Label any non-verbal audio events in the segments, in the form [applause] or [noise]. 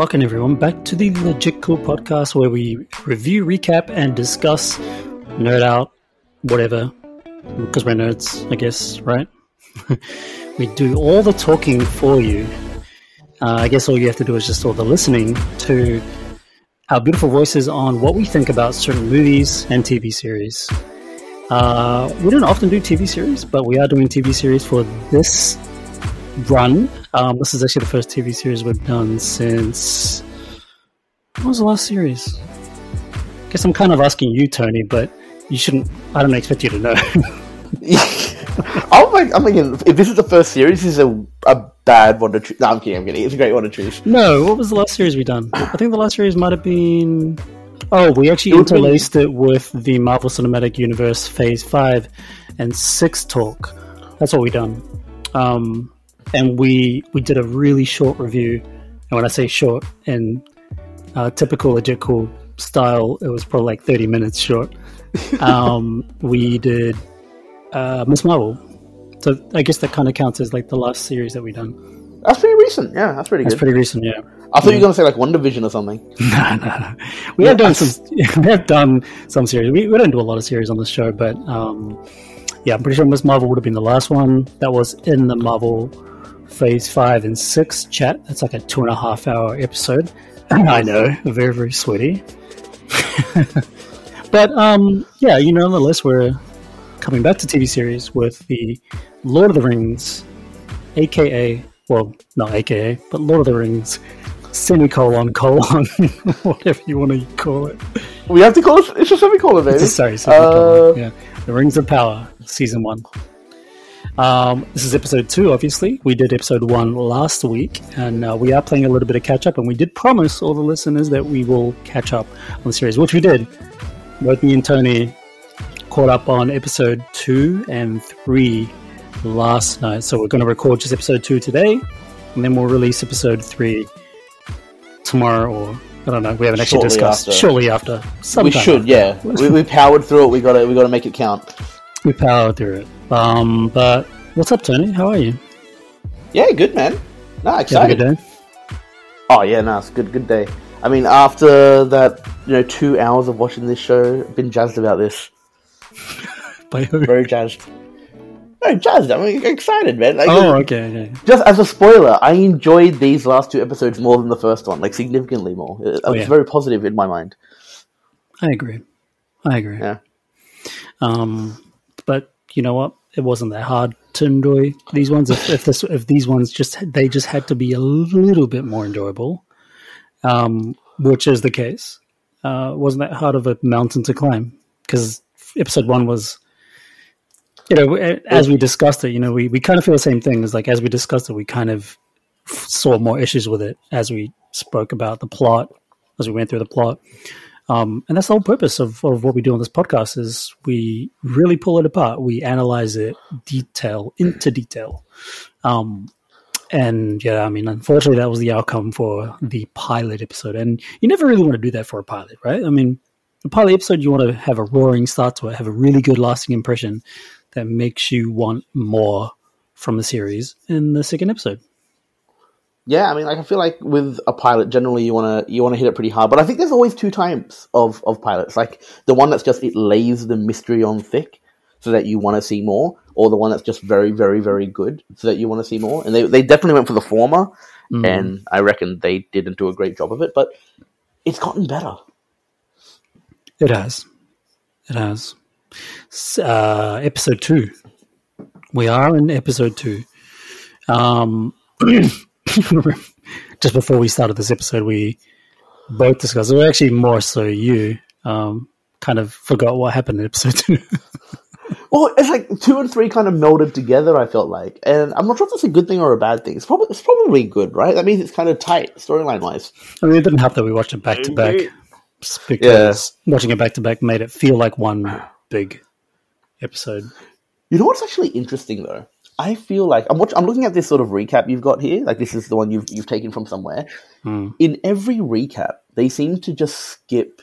Welcome, everyone, back to the Legit Cool podcast where we review, recap, and discuss nerd out, whatever, because we're nerds, I guess, right? [laughs] we do all the talking for you. Uh, I guess all you have to do is just all the listening to our beautiful voices on what we think about certain movies and TV series. Uh, we don't often do TV series, but we are doing TV series for this run. Um, this is actually the first TV series we've done since. What was the last series? I guess I'm kind of asking you, Tony, but you shouldn't. I don't expect you to know. [laughs] I'm like, I'm thinking, if this is the first series, this is a, a bad one to choose. No, I'm kidding, I'm kidding. It's a great one to choose. no, what was the last series we done? I think the last series might have been. Oh, we actually It would've been- interlaced it with the Marvel Cinematic Universe Phase 5 and 6 talk. That's what we done. Um, and we we did a really short review. And when I say short, in uh, typical legit cool style, it was probably like 30 minutes short. [laughs] Um, we did uh, Miss Marvel. So I guess that kind of counts as like the last series that we done. That's pretty recent. Yeah, that's pretty That's good. pretty recent, yeah. I thought you were going to say like WandaVision or something. [laughs] no, no, no. We have done some. [laughs] We have done some series. We, we don't do a lot of series on this show, but um, yeah, I'm pretty sure Miss Marvel would have been the last one that was in the Marvel Phase Five and Six chat. That's like a two and a half hour episode. [clears throat] I know, very very sweaty. [laughs] but um, yeah, you know, nonetheless, we're coming back to TV series with the Lord of the Rings, aka well, not aka, but Lord of the Rings semicolon colon [laughs] whatever you want to call it. We have to call it. It's a semicolon, baby. Sorry, Uh, semicolon. yeah, the Rings of Power, season one. Um, this is episode two. Obviously, we did episode one last week, and uh, we are playing a little bit of catch up. And we did promise all the listeners that we will catch up on the series, which we did. Both me and Tony caught up on episode two and three last night. So we're going to record just episode two today, and then we'll release episode three tomorrow, or I don't know. We haven't actually Shortly discussed. after. Shortly after. we Sometime should, yeah. we, we powered through it. We got to. We got to make it count. we powered through it. Um, but what's up, Tony? How are you? Yeah, good man. You Nah, have a excited. good day. Oh yeah, no, it's good, good day. I mean, after that, you know, two hours of watching this show, been jazzed about this. [laughs] By who? Very jazzed. Very jazzed. I'm excited, man. Like, Oh, okay, okay. Just as a spoiler, I enjoyed these last two episodes more than the first one, like significantly more. It- Oh, it's yeah. very positive in my mind. I agree. I agree. Yeah. Um, but you know what? It wasn't that hard to enjoy these ones. If, if this, if these ones just they just had to be a little bit more enjoyable, um, which is the case. Uh, wasn't that hard of a mountain to climb because episode one was, you know, as we discussed it, you know, we, we kind of feel the same thing. Is like as we discussed it, we kind of saw more issues with it as we spoke about the plot, as we went through the plot. Um, and that's the whole purpose of, of what we do on this podcast is we really pull it apart. We analyze it detail into detail. Um, and yeah, I mean, unfortunately, that was the outcome for the pilot episode. And you never really want to do that for a pilot, right? I mean, the pilot episode, you want to have a roaring start to it, have a really good lasting impression that makes you want more from the series in the second episode. Yeah, I mean, like I feel like with a pilot, generally you wanna you wanna hit it pretty hard. But I think there's always two types of of pilots. Like the one that's just it lays the mystery on thick, so that you want to see more, or the one that's just very, very, very good, so that you want to see more. And they they definitely went for the former, and I reckon they didn't do a great job of it. But it's gotten better. It has. It has. Uh, episode two. We are in episode two. Um, [clears throat] [laughs] just before we started this episode, we both discussed. Well, actually, more so you um, kind of forgot what happened in episode two. [laughs] Well, it's like two and three kind of melded together. I felt like, and I'm not sure if that's a good thing or a bad thing. It's probably it's probably good, right? That means it's kind of tight storyline wise. I mean, it didn't help that we watched it back to back because watching it back to back made it feel like one big episode. You know what's actually interesting though? I feel like I'm watch- I'm looking at this sort of recap you've got here. Like this is the one you've you've taken from somewhere. In every recap, they seem to just skip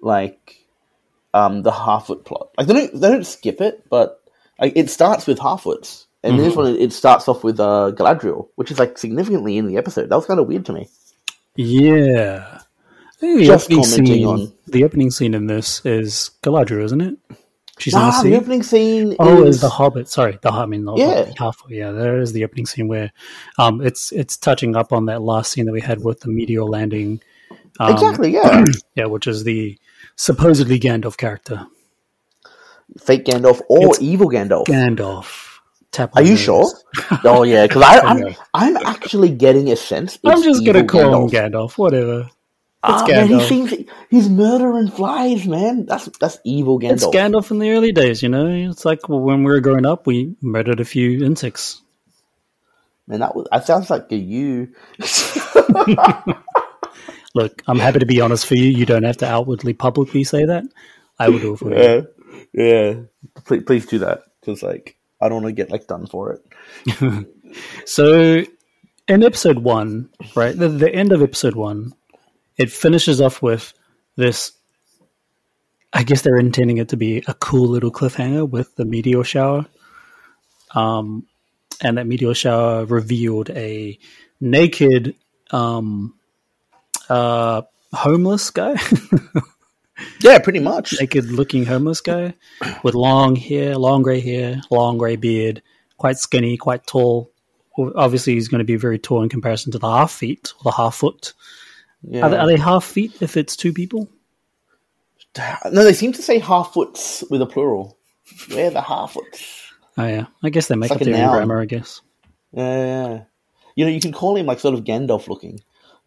like um, the Harfoot plot. Like they don't they don't skip it, but like it starts with Harfoots, and in this one it starts off with uh, Galadriel, which is like significantly in the episode. That was kind of weird to me. Yeah. The Just opening scene. on- The opening scene in this is Galadriel, isn't it? She's in the Ah, the opening scene. Oh, is is the Hobbit? Sorry, the I mean, the Yeah. Hobbit. Yeah, there is the opening scene where, um, it's it's touching up on that last scene that we had with the meteor landing. Um, exactly yeah. [clears throat] Yeah, which is the supposedly Gandalf character. Fake Gandalf or It's- evil Gandalf. Gandalf. Tap Are you sure? [laughs] oh yeah, because I'm I'm actually getting a sense. I'm just gonna call him Gandalf. Gandalf. Whatever. Ah, It's man, he seems he's murdering flies, man. That's that's evil Gandalf. It's Gandalf in the early days, you know. It's like when we were growing up, we murdered a few insects. Man, that was that sounds like a you. [laughs] Look, I'm happy to be honest for you. You don't have to outwardly, publicly say that. I will do it for you. Yeah, yeah. Please, please do that because like I don't want to get like done for it. [laughs] So, in episode one, right, the, the end of episode one, it finishes off with this. I guess they're intending it to be a cool little cliffhanger with the meteor shower. Um, and that meteor shower revealed a naked, um, uh, homeless guy, [laughs] Yeah, pretty much. naked looking homeless guy with long hair, long gray hair, long gray beard, quite skinny, quite tall. Obviously, he's going to be very tall in comparison to the half feet or the half foot. Yeah. Are, they, are they half feet if it's two people? no, they seem to say half foots with a plural. Where the half foots? Oh yeah, I guess they make like up their own grammar. I guess Yeah, yeah, you know, you can call him like sort of Gandalf looking.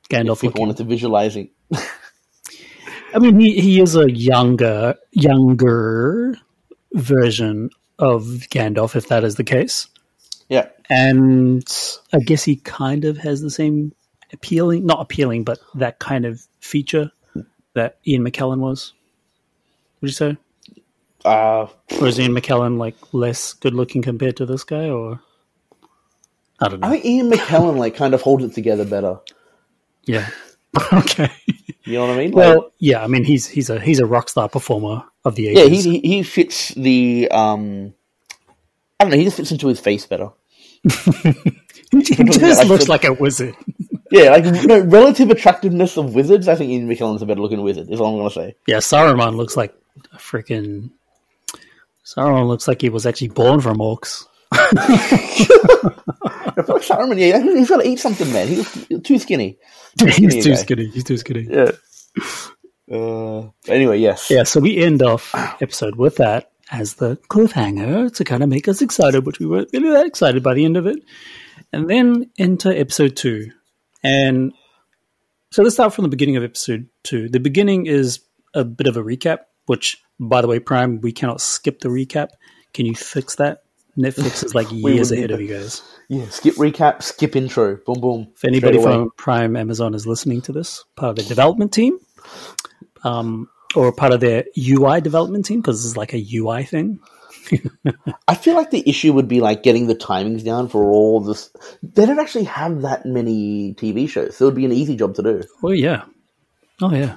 Gandalf. If people looking. wanted to visualize it. [laughs] I mean, he he is a younger younger version of Gandalf, if that is the case. Yeah, and I guess he kind of has the same appealing, not appealing, but that kind of feature that Ian McKellen was. Would you say? uh, Or is Ian McKellen like less good looking compared to this guy, or I don't know. I think Ian McKellen like kind of holds it together better. yeah. [laughs] okay. You know what I mean? Like, Well, yeah. I mean, he's he's a he's a rock star performer of the yeah, eighties. he he he fits the um. I don't know. He just fits into his face better. [laughs] He, just looks like a wizard. Yeah, like no relative attractiveness of wizards. I think Ian McKellen's a better looking wizard. Is all I'm gonna say. Yeah, Saruman looks like a freaking. Saruman looks like he was actually born from orcs. I feel like Saruman, yeah, he's got to eat something, man. He's too skinny. [laughs] skinny he's too guy. skinny. He's too skinny. Yeah. Uh, anyway, yes. Yeah, so we end off episode with that as the cliffhanger to kind of make us excited, which we weren't really that excited by the end of it. And then enter episode two. And so let's start from the beginning of episode two. The beginning is a bit of a recap, which, by the way, Prime, we cannot skip the recap. Can you fix that? Netflix is like [laughs] years ahead of you guys. Yeah, skip recap, skip intro, boom, boom. If anybody from Prime Amazon is listening to this, part of the development team, um, or part of their UI development team, because this is like a UI thing. I feel like the issue would be like getting the timings down for all this. They don't actually have that many TV shows, so it would be an easy job to do. Oh yeah, oh yeah.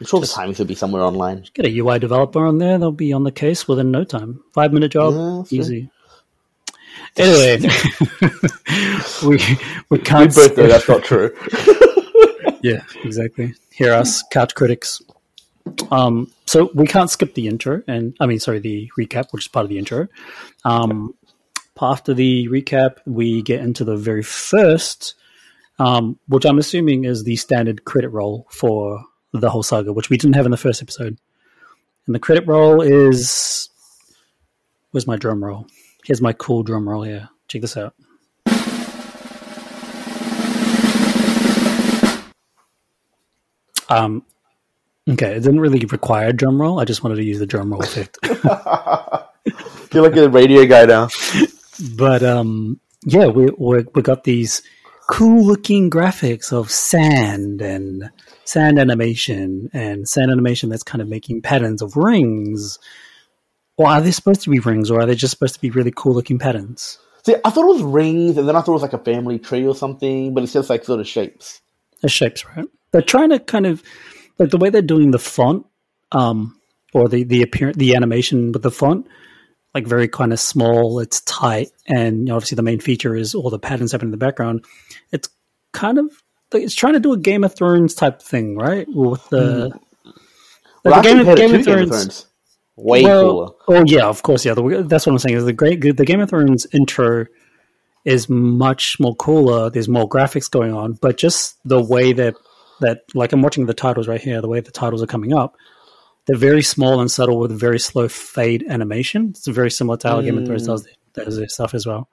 I'm sure the timings would be somewhere online. Get a UI developer on there; they'll be on the case within no time. Five minute job, Yeah, that's true. easy. Anyway, we [laughs] we We can't. both know that's not true. [laughs] yeah, exactly. Hear us, couch critics. Um, so we can't skip the intro, and I mean, sorry, the recap, which is part of the intro. Um, after the recap, we get into the very first, um, which I'm assuming is the standard credit roll for the whole saga, which we didn't have in the first episode. And the credit roll is where's my drum roll? Here's my cool drum roll here. Check this out. Um, okay, it didn't really require a drum roll. I just wanted to use the drum roll effect. [laughs] [laughs] Feel like a radio guy now. but um, yeah, we we we got these cool looking graphics of sand and sand animation and sand animation that's kind of making patterns of rings. Or are they supposed to be rings, or are they just supposed to be really cool looking patterns? See, I thought it was rings, and then I thought it was like a family tree or something, but it's just like sort of shapes. The shapes, right? They're trying to kind of like the way they're doing the font, um, or the the appearance, the animation with the font, like very kind of small. It's tight, and you know, obviously the main feature is all the patterns happening in the background. It's kind of like it's trying to do a Game of Thrones type thing, right? With the. Well, like the compared it to Game of Thrones. Way cooler. Oh yeah, of course, yeah. The, that's what I'm saying. Is the great the Game of Thrones intro is much more cooler. There's more graphics going on, but just the way that that like I'm watching the titles right here, the way the titles are coming up, they're very small and subtle with a very slow fade animation. It's very similar to how Game of Thrones does, does their stuff as well.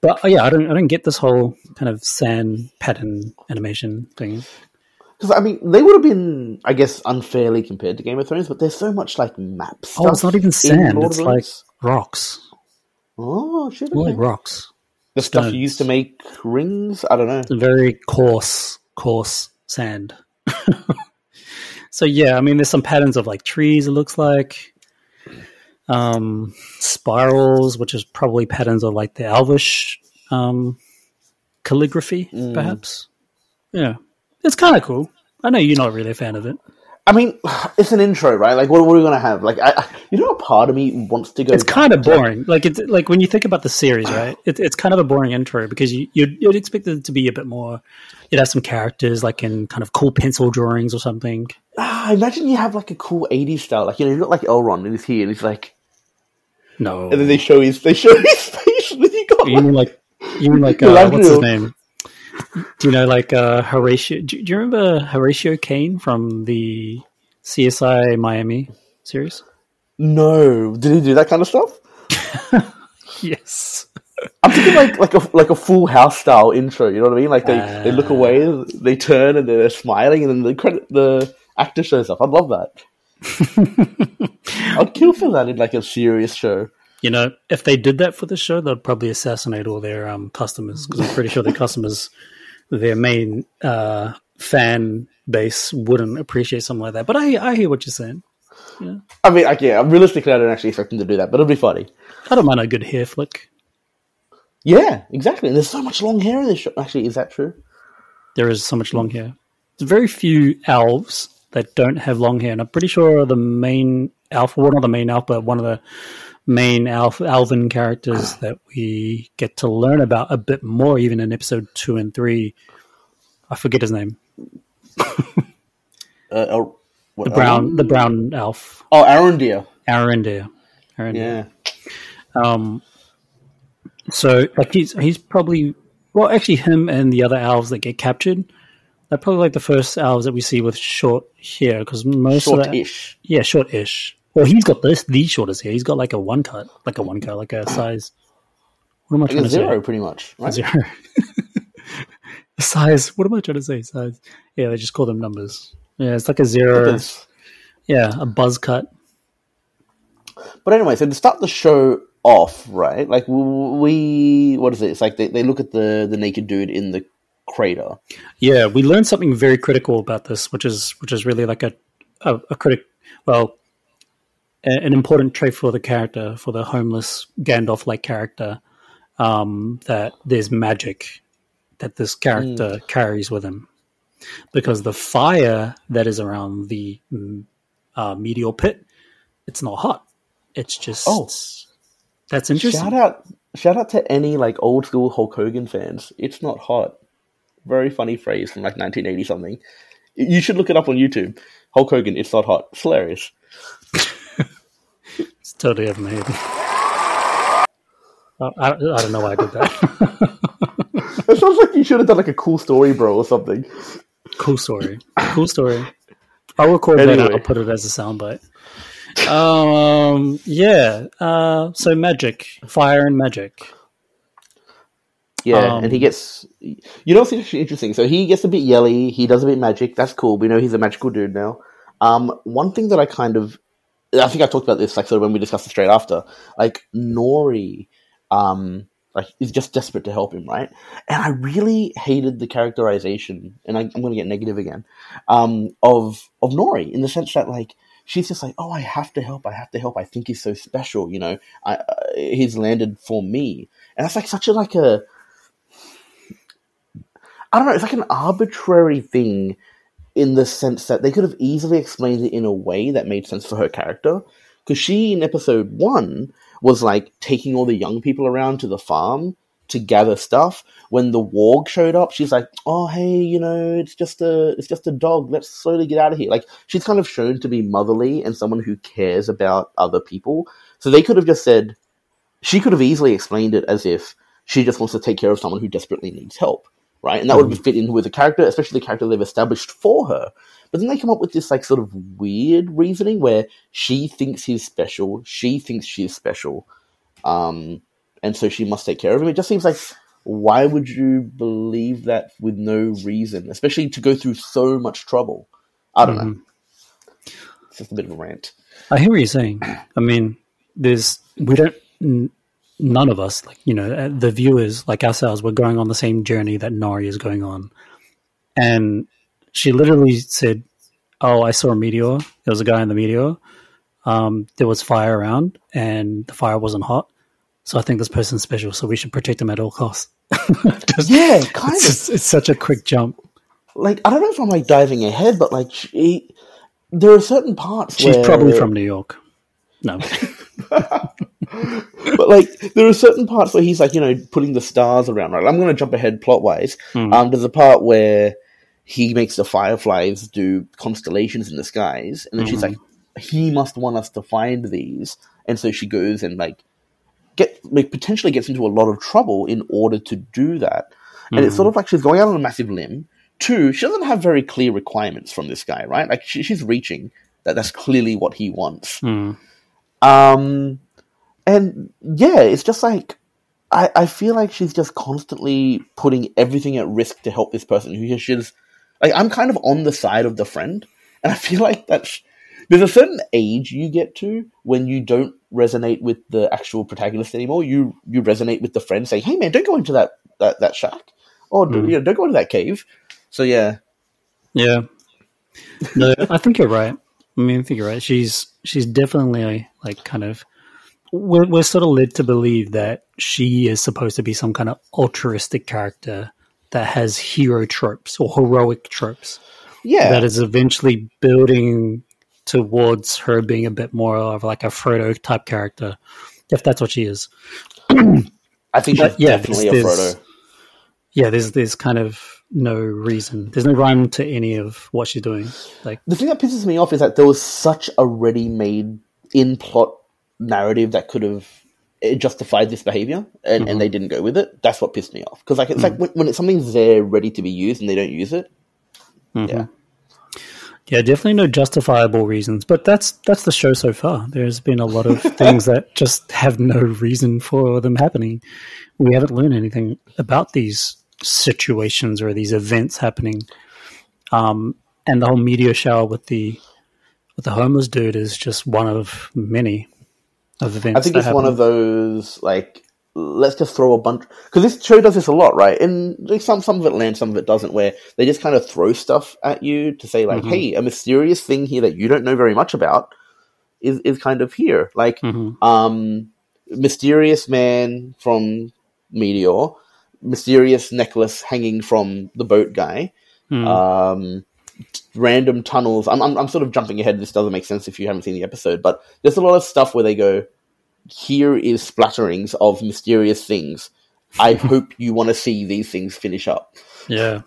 But uh, yeah, I don't I don't get this whole kind of sand pattern animation thing. Because I mean, they would have been, I guess, unfairly compared to Game of Thrones, but there's so much like maps. Oh, it's not even sand. It's like rocks. oh shit, like rocks. the stuff you used to make rings. I don't know. It's very coarse, coarse sand. [laughs] so yeah, I mean, there's some patterns of like trees. It looks like um, spirals, which is probably patterns of like the Elvish um, calligraphy, Mm. perhaps. Yeah, it's kind of cool. I know you're not really a fan of it. I mean, [sighs] it's an intro, right? Like, what, are we gonna have? Like, I, I, you know, a part of me wants to go. It's kind of to, boring. Like it's like when you think about the series, right? It, it's kind of a boring intro because you you'd, you'd expect it to be a bit more. You'd have some characters like in kind of cool pencil drawings or something. ah, imagine you have like a cool '80s style. Like, you know, you got like Elrond, and he's here, and he's like, No, and then they show his, they show [laughs] his face, and then you got You like, mean like you mean like uh, what's his name? Do you know like uh, Horatio? Do, do you remember Horatio Kane from the CSI Miami series? no, did he do that kind of stuff? [laughs] Yes. I'm thinking like like a like a Full House style intro. You know what I mean? Like they, they look away, they turn, and they're smiling, and then the credit the actor shows up. I'd love that. [laughs] I'd kill for that in like a serious show. You know, if they did that for the show, they'd probably assassinate all their um, customers because I'm pretty sure their customers, their main uh, fan base, wouldn't appreciate something like that. But I, I hear what you're saying. I mean, like, yeah, realistically, I don't actually expect them to do that, but it'll be funny. I don't mind a good hair flick. Yeah, exactly. And there's so much long hair in this show. Actually, is that true? There is so much long hair. There's very few elves that don't have long hair, and I'm pretty sure the main elf, well, not the main elf, but one of the main elven characters that we get to learn about a bit more, even in episode two and three. I forget his name. Uh, what, The brown, the brown elf, oh, Arondir. Arendir. Arondir. Yeah. Um, so like he's he's probably well, actually, him and the other elves that get captured. They're probably like the first elves that we see with short hair because most of the Short-ish. yeah, short-ish. Well, he's got this the shortest hair. He's got like a one cut, like a one cut, like a size. What am I Like trying to zero, say? pretty much. Right? Zero. [laughs] size. What am I trying to say? Size. Yeah, they just call them numbers. Yeah, it's like a zero. Yeah, a buzz cut. But anyway, so to start the show off, right? Like we, what is it? It's like they, they look at the the naked dude in the crater. Yeah, we learned something very critical about this, which is which is really like a a, a critic. Well, an important trait for the character, for the homeless Gandalf like character, um, that there's magic that this character carries with him, because the fire that is around the mm, uh, medial pit, it's not hot. It's just Oh. that's interesting. Shout out, shout out to any like old school Hulk Hogan fans. It's not hot. Very funny phrase from like 1980 something. You should look it up on YouTube. Hulk Hogan, it's not hot. It's hilarious. Totally over my head. Oh, I, I don't know why I did that. [laughs] It sounds like you should have done like a cool story, bro, or something. cool story. Cool story. I'll record that. I'll put it as a soundbite. Um. Yeah. Uh. So magic, fire, and magic. Yeah, Um, and he gets. You know what's interesting? So he gets a bit yelly. He does a bit magic. That's cool. We know he's a magical dude now. Um, one thing that I kind of, I think I talked about this like sort of when we discussed it straight after. Like Nori, um, like is just desperate to help him, right? And I really hated the characterization, and I, I'm going to get negative again, um, of of Nori in the sense that like she's just like, oh, I have to help. I have to help. I think he's so special. You know, I, uh, he's landed for me, and that's like such a like a I don't know, it's like an arbitrary thing in the sense that they could have easily explained it in a way that made sense for her character. Because she, in episode one, was like taking all the young people around to the farm to gather stuff. When the warg showed up, she's like, "Oh, hey, you know, it's just a it's just a dog. Let's slowly get out of here." Like she's kind of shown to be motherly and someone who cares about other people. So they could have just said, she could have easily explained it as if she just wants to take care of someone who desperately needs help, right? And that would fit in with the character, especially the character they've established for her. But then they come up with this like sort of weird reasoning where she thinks he's special, she thinks she's special, um, and so she must take care of him. It just seems like why would you believe that with no reason, especially to go through so much trouble? I don't know. It's just a bit of a rant. I hear what you're saying. I mean, there's we don't none of us like you know uh, the viewers like ourselves we're going on the same journey that Nori is going on, and she literally said, "Oh, I saw a meteor. There was a guy in the meteor. Um, there was fire around, and the fire wasn't hot." So I think this person's special, so we should protect them at all costs. [laughs] Just- Yeah, kind it's, of. just- it's such a quick jump. Like I don't know if I'm like diving ahead, but like she, there are certain parts She's where probably from New York. No, [laughs] [laughs] but like there are certain parts where he's like you know putting the stars around right? I'm going to jump ahead plot wise Hmm. um there's a part where he makes the fireflies do constellations in the skies and then she's like he must want us to find these. And so she goes and like get like potentially gets into a lot of trouble in order to do that. And it's sort of like she's going out on a massive limb. Two she doesn't have very clear requirements from this guy right? Like she, she's reaching that that's clearly what he wants. Hmm. um, and yeah, it's just like I, I feel like she's just constantly putting everything at risk to help this person who she's like I'm kind of on the side of the friend, and I feel like that's there's a certain age you get to when you don't resonate with the actual protagonist anymore. You you resonate with the friend saying, "Hey man, don't go into that that, that shack," or Mm. you know, don't go into that cave. So yeah, Yeah. No, I think you're right. I mean, I think you're right. She's she's definitely like kind of we're we're sort of led to believe that she is supposed to be some kind of altruistic character that has hero tropes or heroic tropes yeah, that is eventually building towards her being a bit more of like a Frodo type character, if that's what she is. [clears throat] I think but she's yeah, definitely a Frodo. Yeah, there's there's kind of no reason. There's no rhyme to any of what she's doing. Like the thing that pisses me off is that there was such a ready-made in-plot narrative that could have justified this behavior, and, and they mm-hmm. didn't go with it. That's what pissed me off because like it's like mm. when, when it's something's there ready to be used and they don't use it. Mm-hmm. Yeah, Yeah, definitely no justifiable reasons, but that's that's the show so far. There's been a lot of [laughs] things that just have no reason for them happening. We haven't learned anything about these situations or these events happening. Um, and the whole meteor shower with the with the homeless dude is just one of many of events. I think it's one of those like let's just throw a bunch because this show does this a lot, right? And like, some some of it lands, some of it doesn't. Where they just kind of throw stuff at you to say like, "Hey, a mysterious thing here that you don't know very much about is is kind of here." Like, um, mysterious man from Meteor, mysterious necklace hanging from the boat guy. Um, random tunnels. I'm, I'm I'm sort of jumping ahead. This doesn't make sense if you haven't seen the episode, but there's a lot of stuff where they go, "Here is splatterings of mysterious things." I [laughs] hope you want to see these things finish up. Yeah.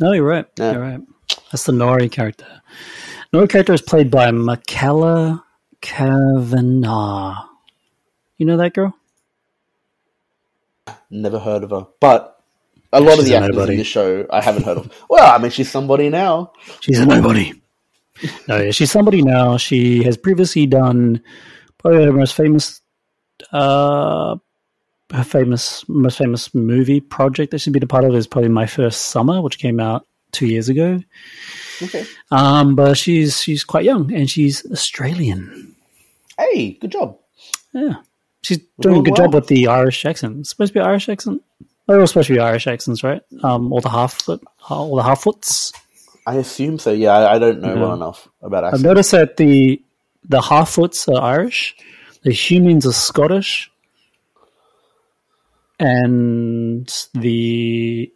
No, you're right. Yeah. You're right. That's the Nori character. Nori character is played by Markella Kavenagh. You know that girl? Never heard of her, but a lot of the actors nobody. in the show I haven't heard of. Well, I mean, she's somebody now. She's a nobody. no, yeah, she's somebody now. She has previously done probably her most famous, uh, her famous, most famous movie project that she's been a part of is probably My First Summer, which came out two years ago. Okay. Um, but she's she's quite young and she's Australian. Hey, good job. Yeah, she's doing a good job with the Irish accent. It's supposed to be Irish accent. They're all supposed to be Irish accents, right? Um, all the half foot, all the half foots. I assume so. Yeah, I, I don't know Yeah. well enough about accents. I've noticed that the the half foots are Irish, the humans are Scottish, and the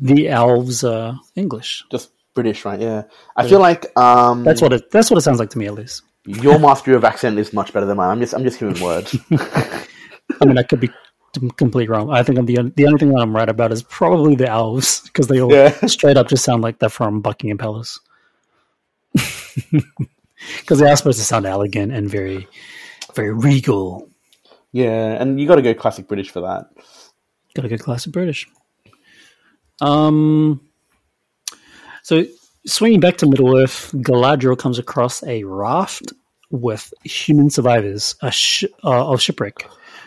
the elves are English. Just British, right? Yeah. I feel like um, That's what it. That's what it sounds like to me, at least. your mastery of accent is much better than mine. I'm just I'm just hearing words. [laughs] I mean, I could be completely wrong. I think I'm the the only thing that I'm right about is probably the elves because they all Yeah. [laughs] straight up just sound like they're from Buckingham Palace. [laughs] Because they are supposed to sound elegant and very, very regal. Yeah, and you got to go classic British for that. Got a good classic British. Um. So swinging back to Middle Earth, Galadriel comes across a raft with human survivors a sh- uh, of shipwreck.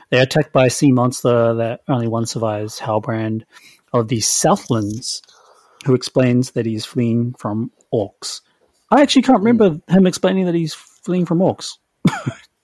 They are attacked by a sea monster that only one survives, Halbrand of the Southlands, who explains that he's fleeing from orcs. I actually can't remember him explaining that he's fleeing from orcs. [laughs]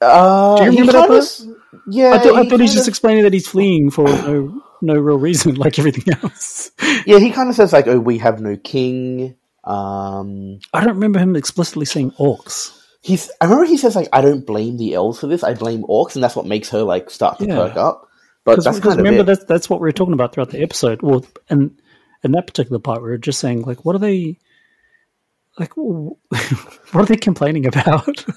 Uh, Do you remember that kinda part? s- Yeah, I thought, I he thought he's kinda- just explaining that he's fleeing for no, [coughs] no real reason, like everything else. yeah. He kind of says like, "Oh, we have no king." Um, I don't remember him explicitly saying orcs. He's. I remember he says like, "I don't blame the elves for this. I blame orcs," and that's what makes her like start to Yeah. perk up. But Because that's kind of remember it. that's that's what we were talking about throughout the episode. Well, and in that particular part, we were just saying like, what are they like? [laughs] What are they complaining about? [laughs]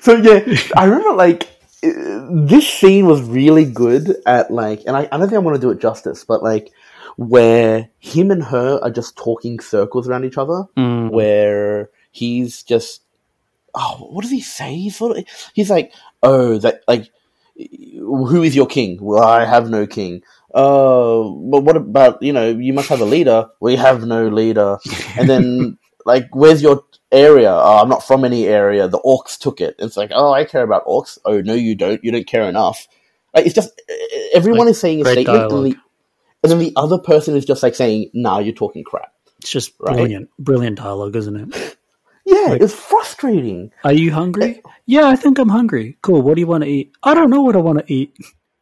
So yeah, I remember like this scene was really good at like, and I, I don't think I'm going to do it justice, but like where him and her are just talking circles around each other, Mm. where he's just, oh, what does he say? He's sort of, he's like, oh, that like, who is your king? Well, I have no king. Oh, but what about you know? You must have a leader. We have no leader. And then [laughs] like, where's your area? Oh, I'm not from any area. The orcs took it. It's like, oh, I care about orcs. Oh, no, you don't. You don't care enough. Like, it's just everyone Like, is saying a statement, and, the, and then the other person is just like saying, "Nah, you're talking crap." It's just Right. brilliant, brilliant dialogue, isn't it? Yeah, Like- it's frustrating. Are you hungry? Yeah, I think I'm hungry. Cool. What do you want to eat? I don't know what I want to eat.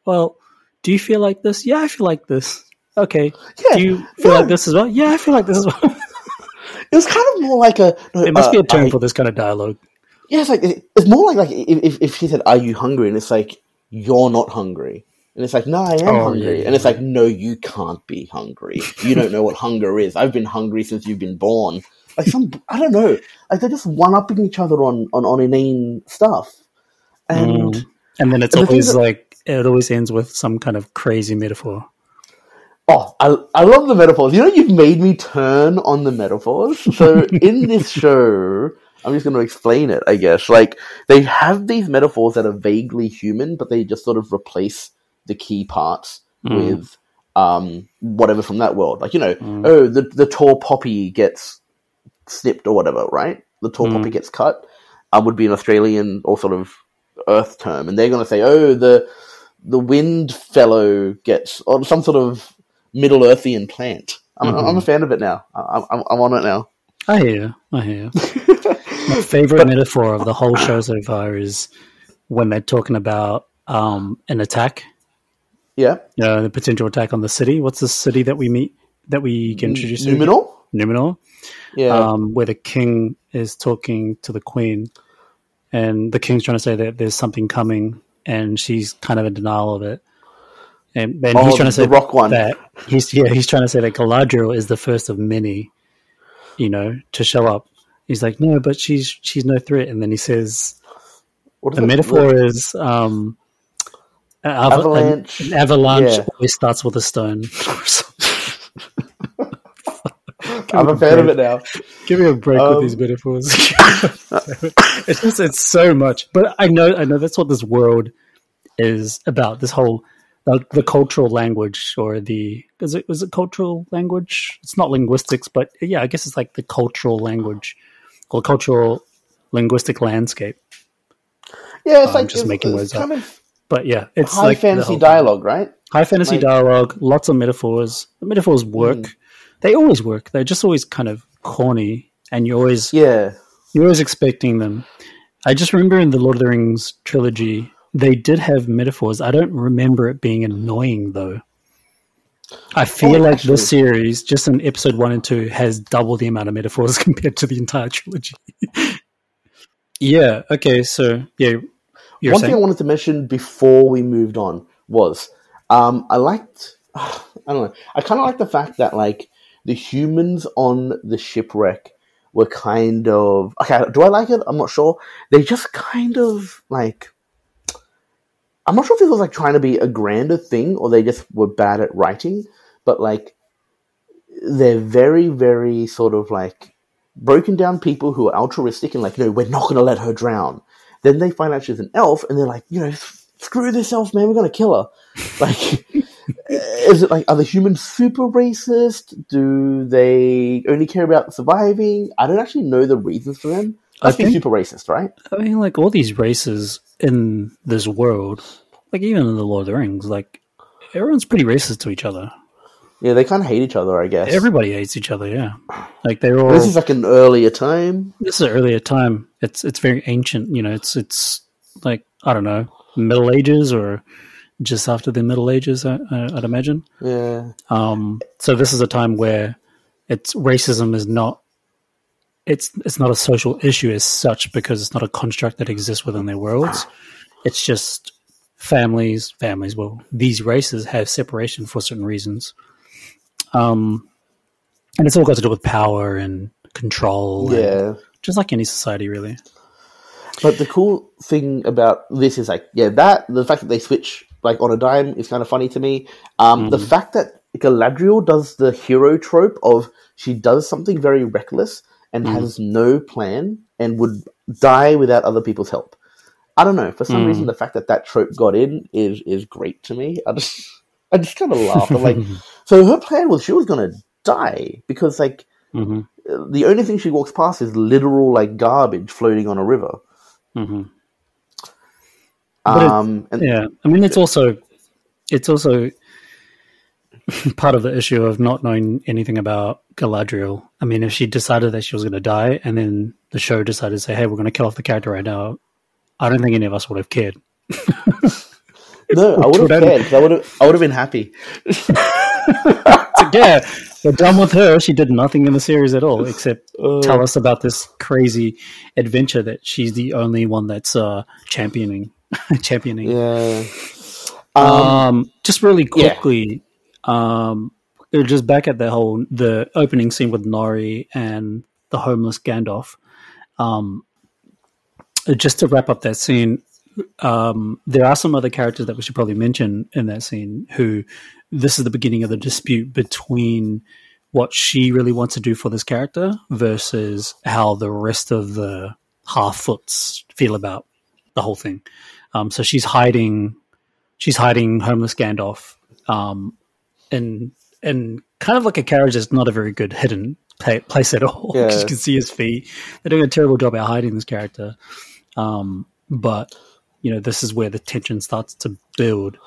Well, do you feel like this? Yeah, I feel like this. Okay. Yeah, Do you feel yeah. like this as well? Yeah, I feel like this as well. [laughs] It was kind of more like a. No, it must uh, be a term I- for this kind of dialogue. Yeah, it's like it's more like like if if- if she said, "Are you hungry?" and it's like you're not hungry, and it's like, "No, I am Oh, hungry," yeah, and it's like, "No, you can't be hungry. You don't know what hunger is. I've been hungry since you've been born." Like some, I don't know. Like they're just one upping each other on on on inane stuff, and Mm. And then it's And the always that- like it always ends with some kind of crazy metaphor. Oh, I, I love the metaphors. You know, you've made me turn on the metaphors. So in this [laughs] show, I'm just going to explain it, I guess. Like, they have these metaphors that are vaguely human, but they just sort of replace the key parts Mm. with um, whatever from that world. Like, you know, Mm. oh, the, the tall poppy gets snipped or whatever, right? The tall Mm. poppy gets cut um, would be an Australian or sort of Earth term. And they're going to say, oh, the the wind fellow gets or some sort of Middle Earthian plant. I'm, Mhm. I'm a fan of it now. I- I'm, I'm on it now. I hear you. I hear you. [laughs] My favorite metaphor of the whole show so [laughs] far is when they're talking about um, an attack, Yeah, you know, the potential attack on the city. What's the city that we meet that we get introduced to? Numenor. Numenor. Yeah, um, where the king is talking to the queen, and the king's trying to say that there's something coming, and she's kind of in denial of it. And, and Oh, he's trying to say rock one. that he's yeah he's trying to say that Galadriel is the first of many, you know, to show up. He's like, no, but she's she's no threat. And then he says what the metaphor is um, av- an- Avalanche. An, avalanche Yeah. always starts with a stone. [laughs] I'm a fan of it now. Give me a break Um, with these metaphors. [laughs] it's just it's so much, but I know I know that's what this world is about. This whole the, the cultural language or the is it was it cultural language? It's not linguistics, but yeah, I guess it's like the cultural language or cultural linguistic landscape. Yeah, it's like just it's, making it's words kind of But yeah, it's high like fantasy dialogue, right? high fantasy like- dialogue, lots of metaphors. The metaphors work. They always work. They're just always kind of corny, and you're always Yeah, You're always expecting them. I just remember in the Lord of the Rings trilogy, they did have metaphors. I don't remember it being annoying though. I feel Oh, like actually- this series, just in episode one and two, has double the amount of metaphors [laughs] compared to the entire trilogy. yeah. Okay. So yeah, One saying thing I wanted to mention before we moved on was um, I liked [sighs] I don't know I kind of like the fact that like the humans on the shipwreck were kind of okay. Do I like it? I'm not sure. They just kind of like I'm not sure if this was like trying to be a grander thing or they just were bad at writing, but like they're very, very sort of like broken down people who are altruistic and like, no, we're not going to let her drown. Then they find out she's an elf and they're like, you know, screw this elf, man, we're going to kill her. Like, [laughs] is it like, are the humans super racist? Do they only care about surviving? I don't actually know the reasons for them. I think super racist, right? I mean, like all these races in this world, like even in the Lord of the Rings, like everyone's pretty racist to each other. Yeah, they kind of hate each other, I guess. Everybody hates each other. Yeah, like they're all. This is like an earlier time. This is an earlier time. It's it's very ancient. You know, it's it's like I don't know, Middle Ages or just after the Middle Ages. I, would imagine. Yeah. Um. So this is a time where it's racism is not. It's it's not a social issue as such because it's not a construct that exists within their worlds. It's just families, families. Well, these races have separation for certain reasons. Um, and it's all got to do with power and control. Yeah. And just like any society, really. But the cool thing about this is like, yeah, that the fact that they switch like on a dime is kind of funny to me. Um, mm-hmm. The fact that Galadriel does the hero trope of she does something very reckless and mm. has no plan and would die without other people's help. I don't know. For some mm. reason, the fact that that trope got in is is great to me. I just [laughs] I just kind of laugh. I'm like, [laughs] so her plan was she was going to die because like mm-hmm. the only thing she walks past is literal like garbage floating on a river. Mm-hmm. Um, and, yeah, I mean it's also it's also [laughs] part of the issue of not knowing anything about Galadriel. I mean, if she decided that she was going to die, and then the show decided to say, "Hey, we're going to kill off the character right now," I don't think any of us would have cared. [laughs] No, I would have cared. I would have. I would have been happy. [laughs] yeah, we're done with her. She did nothing in the series at all except uh, tell us about this crazy adventure that she's the only one that's uh, championing. [laughs] championing. Yeah. Um, um, just really quickly, yeah. um, just back at the whole the opening scene with Nori and the homeless Gandalf. Um, just to wrap up that scene, um, there are some other characters that we should probably mention in that scene who this is the beginning of the dispute between what she really wants to do for this character versus how the rest of the half foots feel about the whole thing. Um, so she's hiding, she's hiding homeless Gandalf, um, in in kind of like a carriage that's not a very good hidden place at all. [laughs] Yeah. you can see his feet. They're doing a terrible job at hiding this character. Um, but you know, this is where the tension starts to build,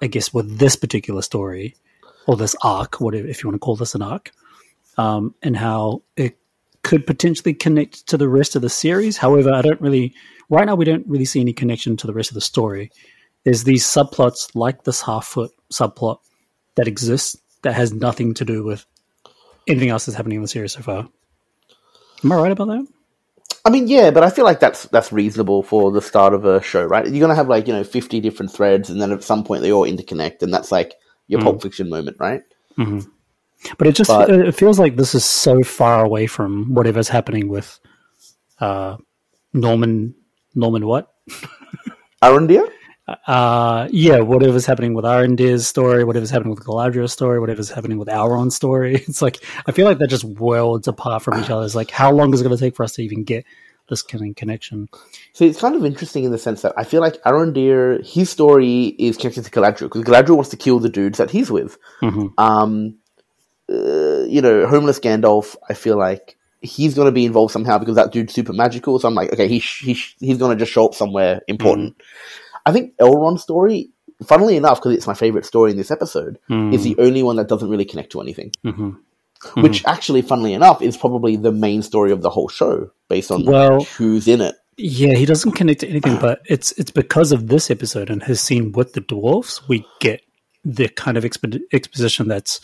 I guess, with this particular story or this arc, whatever, if you want to call this an arc, um, and how it could potentially connect to the rest of the series. However, I don't really, right now, we don't really see any connection to the rest of the story. There's these subplots like this half foot subplot that exists that has nothing to do with anything else that's happening in the series so far. Am I right about that? I mean, yeah, but I feel like that's that's reasonable for the start of a show, right? You're gonna have like you know 50 different threads, and then at some point they all interconnect, and that's like your mm. Pulp Fiction moment, right? Mm-hmm. But it just but, it feels like this is so far away from whatever's happening with uh, Norman Norman what? Arondir? uh, yeah, whatever's happening with Arondir's story, whatever's happening with Galadriel's story, whatever's happening with Elrond's story. [laughs] It's like I feel like they're just worlds apart from each other. It's like how long is it going to take for us to even get this kind of connection? So it's kind of interesting in the sense that I feel like Arondir, his story is connected to Galadriel because Galadriel wants to kill the dudes that he's with. Mm-hmm. Um, uh, you know, homeless Gandalf. I feel like he's going to be involved somehow because that dude's super magical. So I'm like, okay, he, he he's going to just show up somewhere important. Mm-hmm I think Elrond's story, funnily enough, because it's my favorite story in this episode, mm. is the only one that doesn't really connect to anything. Mm-hmm. Mm-hmm. Which actually, funnily enough, is probably the main story of the whole show, based on well, who's in it. Yeah, he doesn't connect to anything, but it's it's because of this episode and his scene with the dwarfs, we get the kind of expo- exposition that's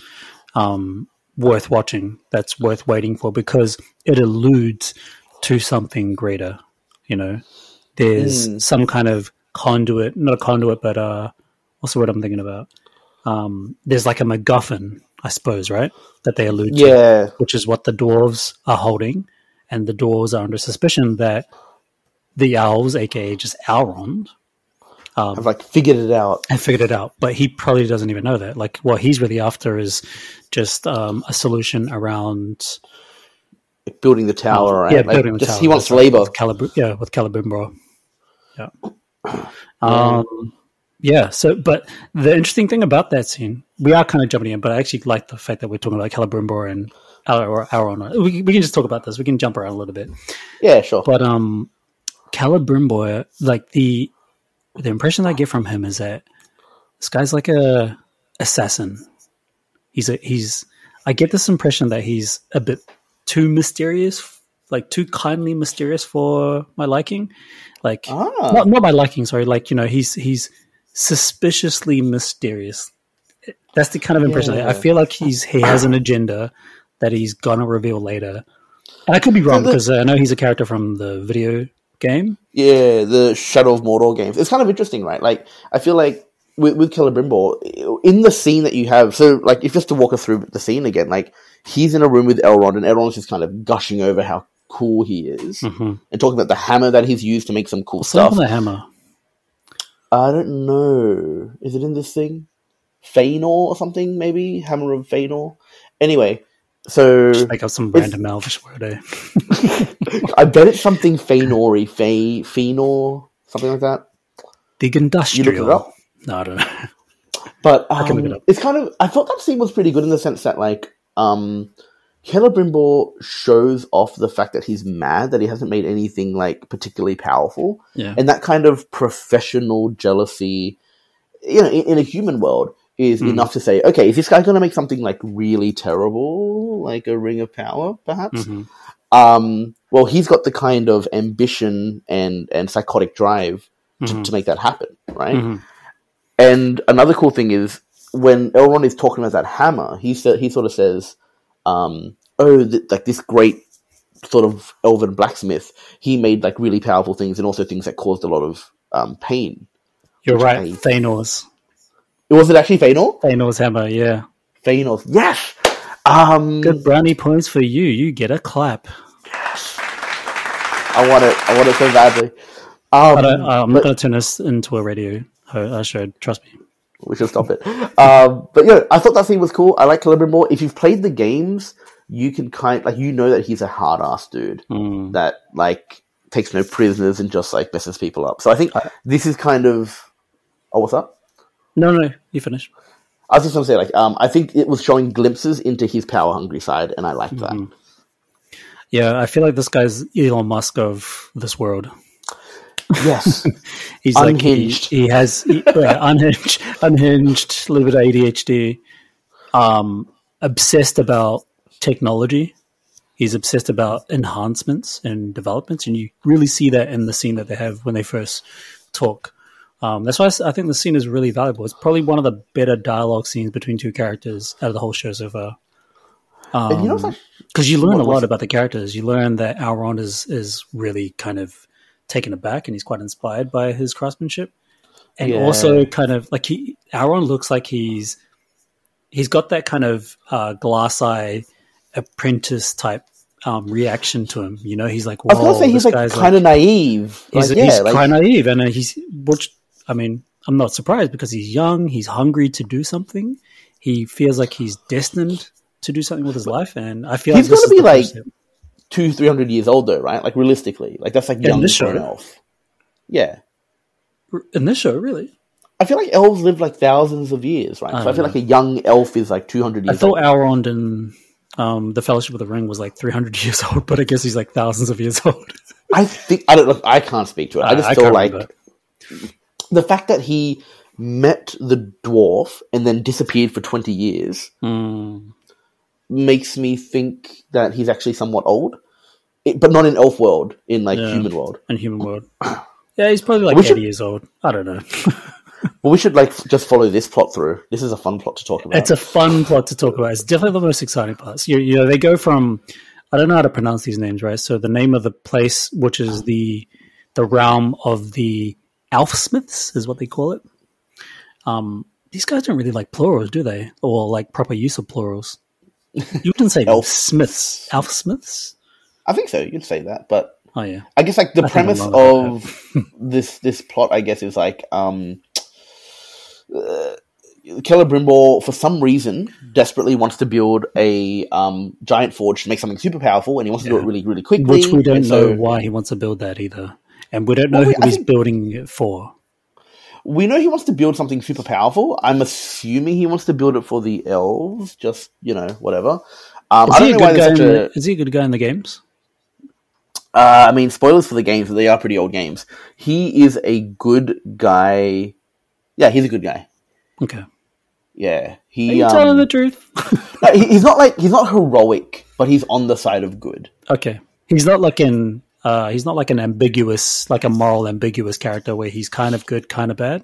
um, worth watching, that's worth waiting for, because it alludes to something greater. You know, there's mm. some kind of conduit, not a conduit, but uh, what's the word I'm thinking about? Um, there's like a MacGuffin, I suppose, right? That they allude yeah. to, which is what the dwarves are holding, and the dwarves are under suspicion that the elves, aka just Elrond, um, I've like figured it out. and figured it out. But he probably doesn't even know that. Like what he's really after is just um, a solution around building the tower, right? yeah, Like, building the just tower. he wants labor. with Calib- yeah, with Calibumbro. Yeah. Um, yeah. So, but the interesting thing about that scene, we are kind of jumping in, but I actually like the fact that we're talking about Calibumbro and or Aaron. We, we can just talk about this. We can jump around a little bit. Yeah, sure. But um, Celebrimbor, like the the impression I get from him is that this guy's like a assassin. He's a he's. I get this impression that he's a bit too mysterious, like too kindly mysterious for my liking. Like Ah. not not my liking. Sorry, like you know he's he's suspiciously mysterious. That's the kind of impression. I Yeah. feel like he's he has an agenda that he's gonna reveal later. And I could be wrong the- because uh, I know he's a character from the video game. Yeah, the Shadow of Mordor games. It's kind of interesting, right? Like, I feel like with, with Celebrimbor, in the scene that you have, so, like, if just to walk us through the scene again, like, he's in a room with Elrond, and Elrond's just kind of gushing over how cool he is, Mhm. and talking about the hammer that he's used to make some cool Stuff stuff. the hammer. I don't know. Is it in this thing? Feanor or something, maybe? Hammer of Feanor? Anyway, so Make up some random elvish word. Eh? [laughs] I bet it's something Feanory, Fe, Fenor, something like that. The You industrial. Look it up. No, I don't know. [laughs] But um, it it's kind of I thought that scene was pretty good in the sense that like um Celebrimbor shows off the fact that he's mad that he hasn't made anything like particularly powerful. Yeah. And that kind of professional jealousy you know, in, in a human world is Hmm. enough to say, okay, is this guy gonna make something like really terrible, like a ring of power, perhaps? Mhm. Um well he's got the kind of ambition and, and psychotic drive to, Mhm. to make that happen, right? Mhm. And another cool thing is when Elrond is talking about that hammer, he sa- he sort of says, um, "Oh, th- like this great sort of elven blacksmith, he made like really powerful things and also things that caused a lot of um, pain." You're right. I- Thanos. Was it actually Feanor? Thanos hammer. Yeah. Feanor, yes. Um, Good brownie points for you. You get a clap. Yes. I want it. I want it so badly. Um, I but- not going to turn this into a radio uh, show. Trust me. we should stop it. um, but yeah, I thought that scene was cool. I like Celebrimbor. If you've played the games, you can kind like you know that he's a hard ass dude Mm. that like takes no prisoners and just like messes people up. So I think this is kind of. Oh, what's up? No, no, you finish. I was just going to say, like, um, I think it was showing glimpses into his power hungry side, and I liked that. Mm-hmm. Yeah, I feel like this guy's Elon Musk of this world. Yes, [laughs] He's Unhinged. like he, he has he, yeah, [laughs] unhinged, unhinged, a little bit of ADHD. Um, obsessed about technology. He's obsessed about enhancements and developments, and you really see that in the scene that they have when they first talk. Um, that's why I think the scene is really valuable. It's probably one of the better dialogue scenes between two characters out of the whole show so far. and you know, Because you learn a lot about the characters. You learn that Elrond is is really kind of taken aback, and he's quite inspired by his craftsmanship, and Yeah. also kind of like he Elrond looks like he's he's got that kind of uh, glass eye apprentice type um, reaction to him. You know, he's like, I was gonna say he's like kind of naive. he's, like, yeah, he's like, quite naive, and he's which I mean, I'm not surprised because he's young, he's hungry to do something, he feels like he's destined to do something with his life, and I feel He's like gonna be like-. Two, three hundred years old, though, right? Like realistically, like that's like young this show. elf. Yeah, in this show, really. I feel like elves live like thousands of years, right? I So I feel know. like a young elf is like two hundred years. I thought old. Elrond in um, the Fellowship of the Ring was like 300 [laughs] years old, but I guess he's like thousands of years [laughs] old. I think I don't know. I can't speak to it. I just I feel like remember. the fact that he met the dwarf and then disappeared for twenty years Mm, makes me think that he's actually somewhat old, it, but not in elf world, in like Yeah. human world. in human world. Yeah, he's probably like We 80 should- years old. I don't know. [laughs] Well, we should like just follow this plot through. This is a fun plot to talk about. it's a fun plot to talk about. It's definitely the most exciting parts. You, you know, they go from I don't know how to pronounce these names, right? So the name of the place, which is the the realm of the Elfsmiths, is what they call it. Um, these guys don't really like plurals, do they? Or like proper use of plurals. You wouldn't say [laughs] Elf- Smiths, Elfsmiths. I think so. You'd say that, but Oh yeah. I guess like the I premise of [laughs] this this plot, I guess, is like um, uh, Celebrimbor, for some reason, desperately wants to build a um, giant forge to make something super powerful, and he wants to do it really, really quickly. Which we don't so- know why he wants to build that either, and we don't know Well, we- who I he's think- building it for. We know he wants to build something super powerful. I'm assuming he wants to build it for the elves. Just you know, whatever. Um, Is I he, a good guy there's in the, a. is he a good guy in the games? Uh, I mean, spoilers for the games, but they are pretty old games. He is a good guy. Yeah, he's a good guy. Okay. Yeah, he. Are you telling Um, the truth? [laughs] no, he- he's not like he's not heroic, but he's on the side of good. okay. He's not like an uh, he's not like an ambiguous, like a moral ambiguous character where he's kind of good, kind of bad.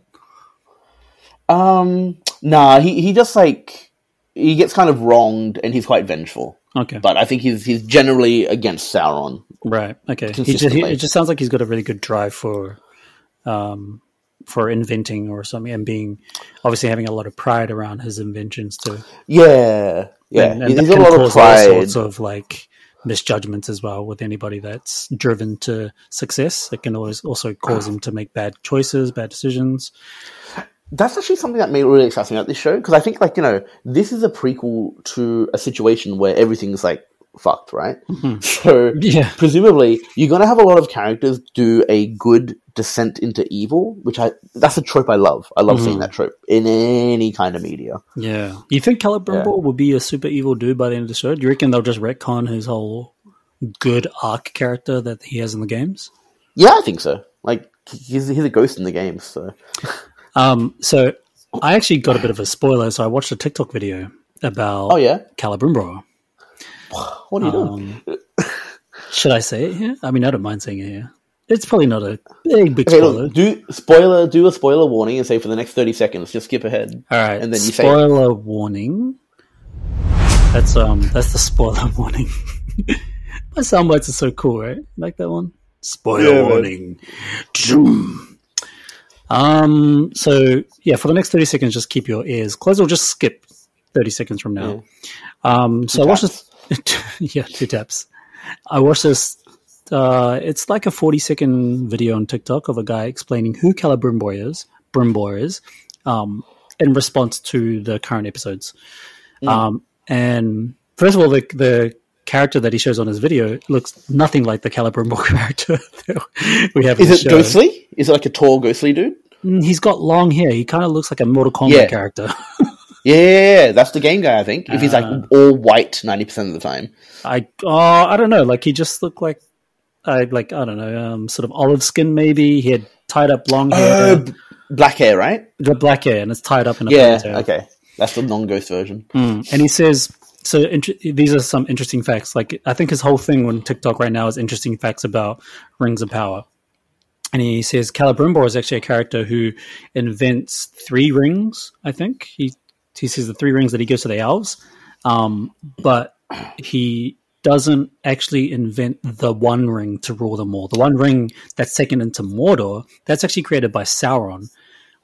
Um, nah, he he just like he gets kind of wronged, and he's quite vengeful. Okay. But I think he's he's generally against Sauron. Right. Okay. He just, he, it just sounds like he's got a really good drive for, um, for inventing or something, and being obviously having a lot of pride around his inventions too. Yeah, yeah, and, and he's a lot of cause all pride. sorts of like misjudgments as well with anybody that's driven to success. It can always also cause them to make bad choices, bad decisions. That's actually something that made it really exciting about this show because I think like you know this is a prequel to a situation where everything's like fucked, right? Mm-hmm. [laughs] So Yeah. presumably you're going to have a lot of characters do a good descent into evil, which I that's a trope I love. I love seeing mm. that trope in any kind of media. Yeah. You think Celebrimbor Yeah. will be a super evil dude by the end of the show? Do you reckon they'll just retcon his whole good arc character that he has in the games? Yeah, I think so. Like he's he's a ghost in the games, so [laughs] Um, so I actually got a bit of a spoiler. So I watched a TikTok video about oh yeah, Celebrimbor. what are you doing? Um, should I say it here? I mean, I don't mind saying it here. It's probably not a big, big Okay, spoiler. look, do spoiler, do a spoiler warning, and say for the next thirty seconds, just skip ahead. All right, and then you say spoiler warning. That's um, that's the spoiler [laughs] warning. My sound bites are so cool, right? Like that one. Spoiler Yeah, warning. Zoom. Um. So yeah, for the next thirty seconds, just keep your ears closed, or just skip thirty seconds from now. Um. So I watched this. [laughs] yeah, two taps. I watched this. Uh, it's like a forty-second video on TikTok of a guy explaining who Keller Celebrimbor is. Brimbor is. Um, in response to the current episodes. Um, and first of all, the the character that he shows on his video looks nothing like the Celebrimbor [laughs] character we have. Is it show. ghostly? Is it like a tall ghostly dude? Mm, He's got long hair. He kind of looks like a Mortal Kombat Yeah. character. [laughs] Yeah, that's the game guy. I think if he's like Uh. all white ninety percent of the time. I oh, I don't know. Like he just looked like, I like I don't know, um, sort of olive skin maybe. He had tied up long hair, Uh, b- black hair, right? the black hair, and it's tied up in a Yeah. ponytail. Okay, that's the non-ghost version. Mm. And he says, so int- these are some interesting facts. Like, I think his whole thing on TikTok right now is interesting facts about rings of power. And he says Celebrimbor is actually a character who invents three rings, I think. He, he says the three rings that he gives to the elves. Um, but he doesn't actually invent the one ring to rule them all. The one ring that's taken into Mordor, that's actually created by Sauron,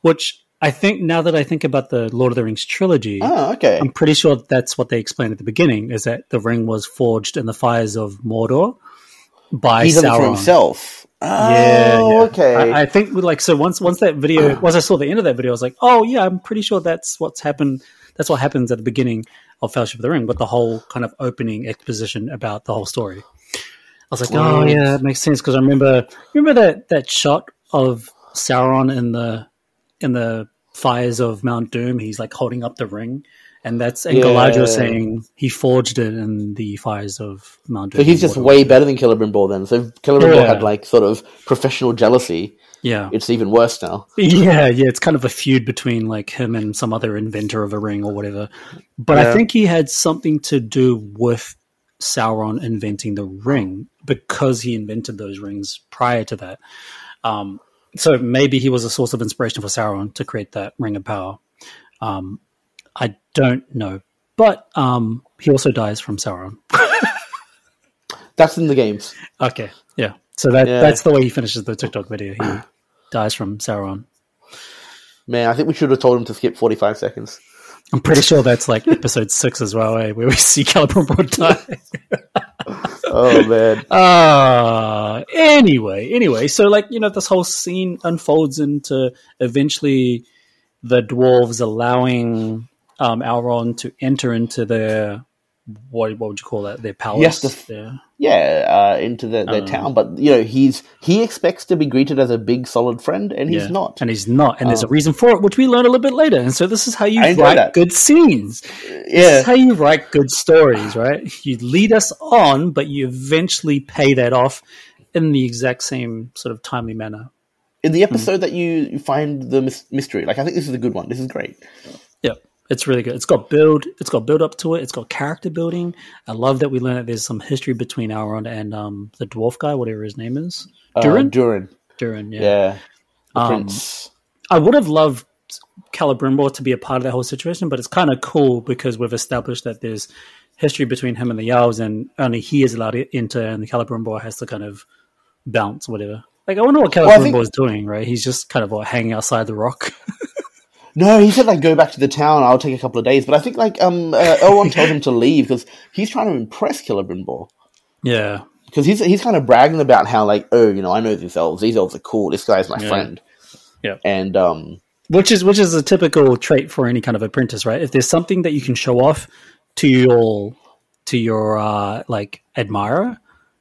which I think now that I think about the Lord of the Rings trilogy, Oh, okay. I'm pretty sure that's what they explained at the beginning is that the ring was forged in the fires of Mordor by He does it for Sauron. himself. Oh, Yeah, yeah. Oh, okay. I, I think like so once once that video [clears throat] once I saw the end of that video, I was like, oh yeah, I'm pretty sure that's what's happened. That's what happens at the beginning of Fellowship of the Ring, with the whole kind of opening exposition about the whole story. I was like, oh yeah, that makes sense because I remember remember that that shot of Sauron in the in the fires of Mount Doom. He's like holding up the ring, and that's and Yeah. Galadriel saying he forged it in the fires of Mount Doom. so he's just way better than Celebrimbor then. So if Celebrimbor Yeah. had like sort of professional jealousy. yeah. It's even worse now. [laughs] Yeah, yeah, it's kind of a feud between like him and some other inventor of a ring or whatever. But I think he had something to do with Sauron inventing the ring because he invented those rings prior to that. Um, so maybe he was a source of inspiration for Sauron to create that ring of power. Um, I don't know, but um, he also dies from Sauron. [laughs] That's in the games. Okay, yeah. So that Yeah. that's the way he finishes the TikTok video. He [clears throat] dies from Sauron. Man, I think we should have told him to skip forty-five seconds. I'm pretty sure that's like episode six as well, eh, where we see Celebrimbor die. [laughs] oh man. [laughs] Uh anyway, anyway, so like you know, this whole scene unfolds into eventually the dwarves allowing um, Elrond to enter into their what what would you call that? Their palace. Yes, the their- Yeah, uh, into the, their Um, town, but you know he's he expects to be greeted as a big solid friend, and he's yeah. not. and he's not, and there's a Um, reason for it, which we learn a little bit later. And so this is how you write that. good scenes. This yeah, is how you write good stories, right? You lead us on, but you eventually pay that off in the exact same sort of timely manner. in Hmm. the episode that you you find the mystery, like I think this is a good one. This is great. It's really good. It's got build. It's got build up to it. It's got character building. I love that we learn that there's some history between Elrond and um, the dwarf guy, whatever his name is. Uh, Durin. Durin, Durin. Yeah. yeah, Um, prince. I would have loved Celebrimbor to be a part of that whole situation, but it's kind of cool because we've established that there's history between him and the Yowls, and only he is allowed to enter, and the Celebrimbor has to kind of bounce, whatever. Like I wonder what Well, I think- is doing, right? He's just kind of what, hanging outside the rock. [laughs] No, he said like go back to the town. I'll take a couple of days, but I think like um uh, Elrond told him to leave because he's trying to impress Celebrimbor. yeah, Because he's he's kind of bragging about how like oh you know I know these elves. These elves are cool. This guy's my Yeah. friend. Yeah. and um which is which is a typical trait for any kind of apprentice, right? If there's something that you can show off to your to your uh, like admirer,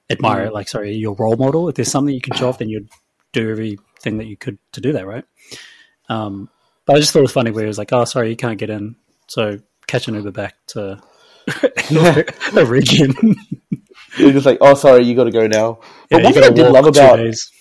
admirer, like sorry, your role model. If there's something you can show off, then you'd do everything that you could to do that, right? Um, but I just thought it was funny where he was like, oh, sorry, you can't get in, so catch an Uber back to Eregion. You're just like, oh, sorry, you got to go now. But Yeah, one thing I did love about days.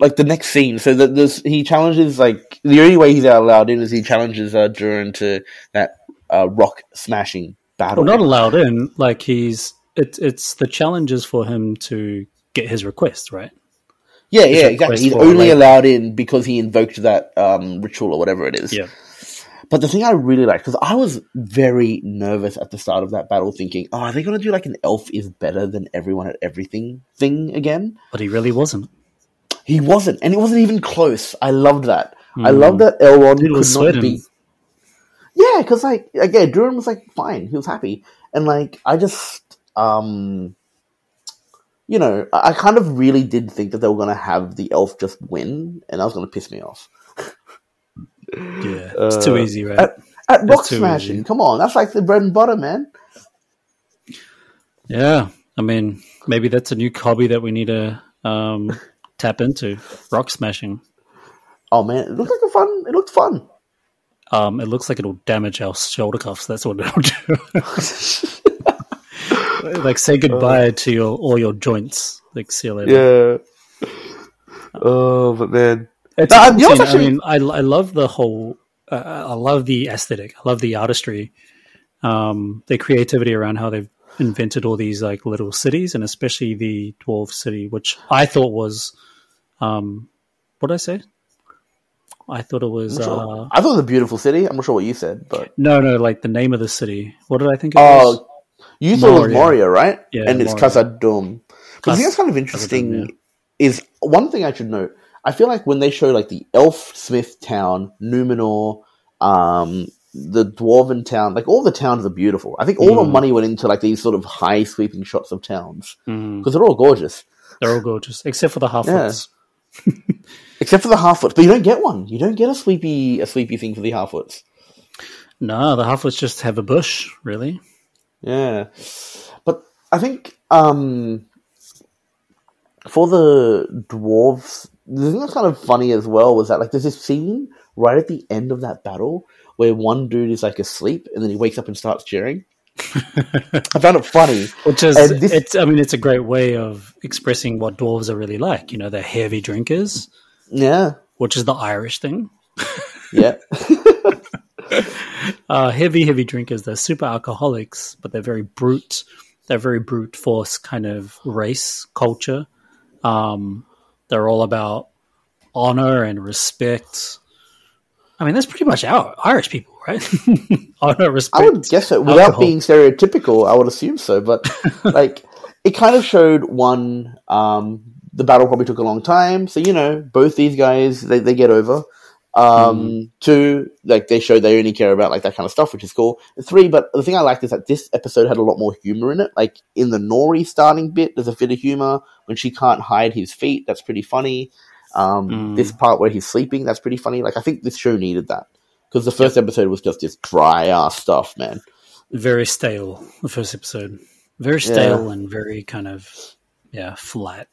like the next scene, so that this he challenges like the only way he's allowed in is he challenges uh, Durin to that uh, rock smashing battle. Well, not allowed in. Like he's it's it's the challenges for him to get his request, right? Yeah, yeah, exactly. He's only labor. allowed in because he invoked that um, ritual or whatever it is. Yeah. But the thing I really liked because I was very nervous at the start of that battle, thinking, "Oh, are they going to do like an elf is better than everyone at everything thing again?" But he really wasn't. He wasn't, and it wasn't even close. I loved that. I Mm. loved that Elrond Dude could not be. Yeah, because like again, Durin was like fine. He was happy, and like I just, um, you know, I, kind of really did think that they were going to have the elf just win, and that was going to piss me off. Yeah, it's too Uh, easy, right? At, at rock smashing, easy. come on, that's like the bread and butter, man. yeah, I mean, maybe that's a new hobby that we need to um, [laughs] tap into: rock smashing. Oh man, it looked like a fun. It looked fun. Um, it looks like it'll damage our shoulder cuffs. That's what it'll do. [laughs] [laughs] [laughs] like say goodbye to your all your joints. Like see you later. Yeah. Oh, but man, It's No, a I- cool you know actually- I mean, I, I love the whole. Uh, I love the aesthetic. I love the artistry. Um, the creativity around how they've invented all these like little cities, and especially the dwarf city, which I thought was, um, what did I say? I thought it was sure. uh, I thought it was a beautiful city. I'm not sure what you said, but no, no, like the name of the city. What did I think it was? You thought it was right? Yeah, and it's. Khazad-dûm. But the Khaz- thing that's kind of interesting yeah. is one thing I should note. I feel like when they show like the elf smith town, Numenor, um, the dwarven town, like all the towns are beautiful. I think all the Mm. money went into like these sort of high sweeping shots of towns Mm, because they're all gorgeous, they're all gorgeous, except for the Harfoots. [laughs] except for the Harfoots. But you don't get one. You don't get a sleepy a sweepy thing for the Harfoots. No, the Harfoots just have a bush, really. Yeah, but I think um, for the dwarves, the thing that's kind of funny as well was that like there's this scene right at the end of that battle where one dude is like asleep and then he wakes up and starts cheering. [laughs] I found it funny. Which is, this- it's. I mean, it's a great way of expressing what dwarves are really like. You know, they're heavy drinkers, Yeah, which is the Irish thing. yeah, [laughs] [laughs] Uh, heavy, heavy drinkers. They're super alcoholics, but they're very brute. They're very brute force kind of race culture. Um, they're all about honor and respect. I mean, that's pretty much our Irish people, right? [laughs] honor, respect. I would guess so. Without alcohol. being stereotypical, I would assume so. But [laughs] like, it kind of showed one. Um, the battle probably took a long time, so you know, both these guys they, they get over. Um, Two, like they show they only care about like that kind of stuff, which is cool. And three, but the thing I liked is that this episode had a lot more humor in it. Like in the Nori starting bit, there's a bit of humor when she can't hide his feet. That's pretty funny. Um, Mm. This part where he's sleeping, that's pretty funny. Like I think this show needed that because the first episode was just this dry ass stuff, man. Very stale. The first episode, very stale and very kind of yeah flat.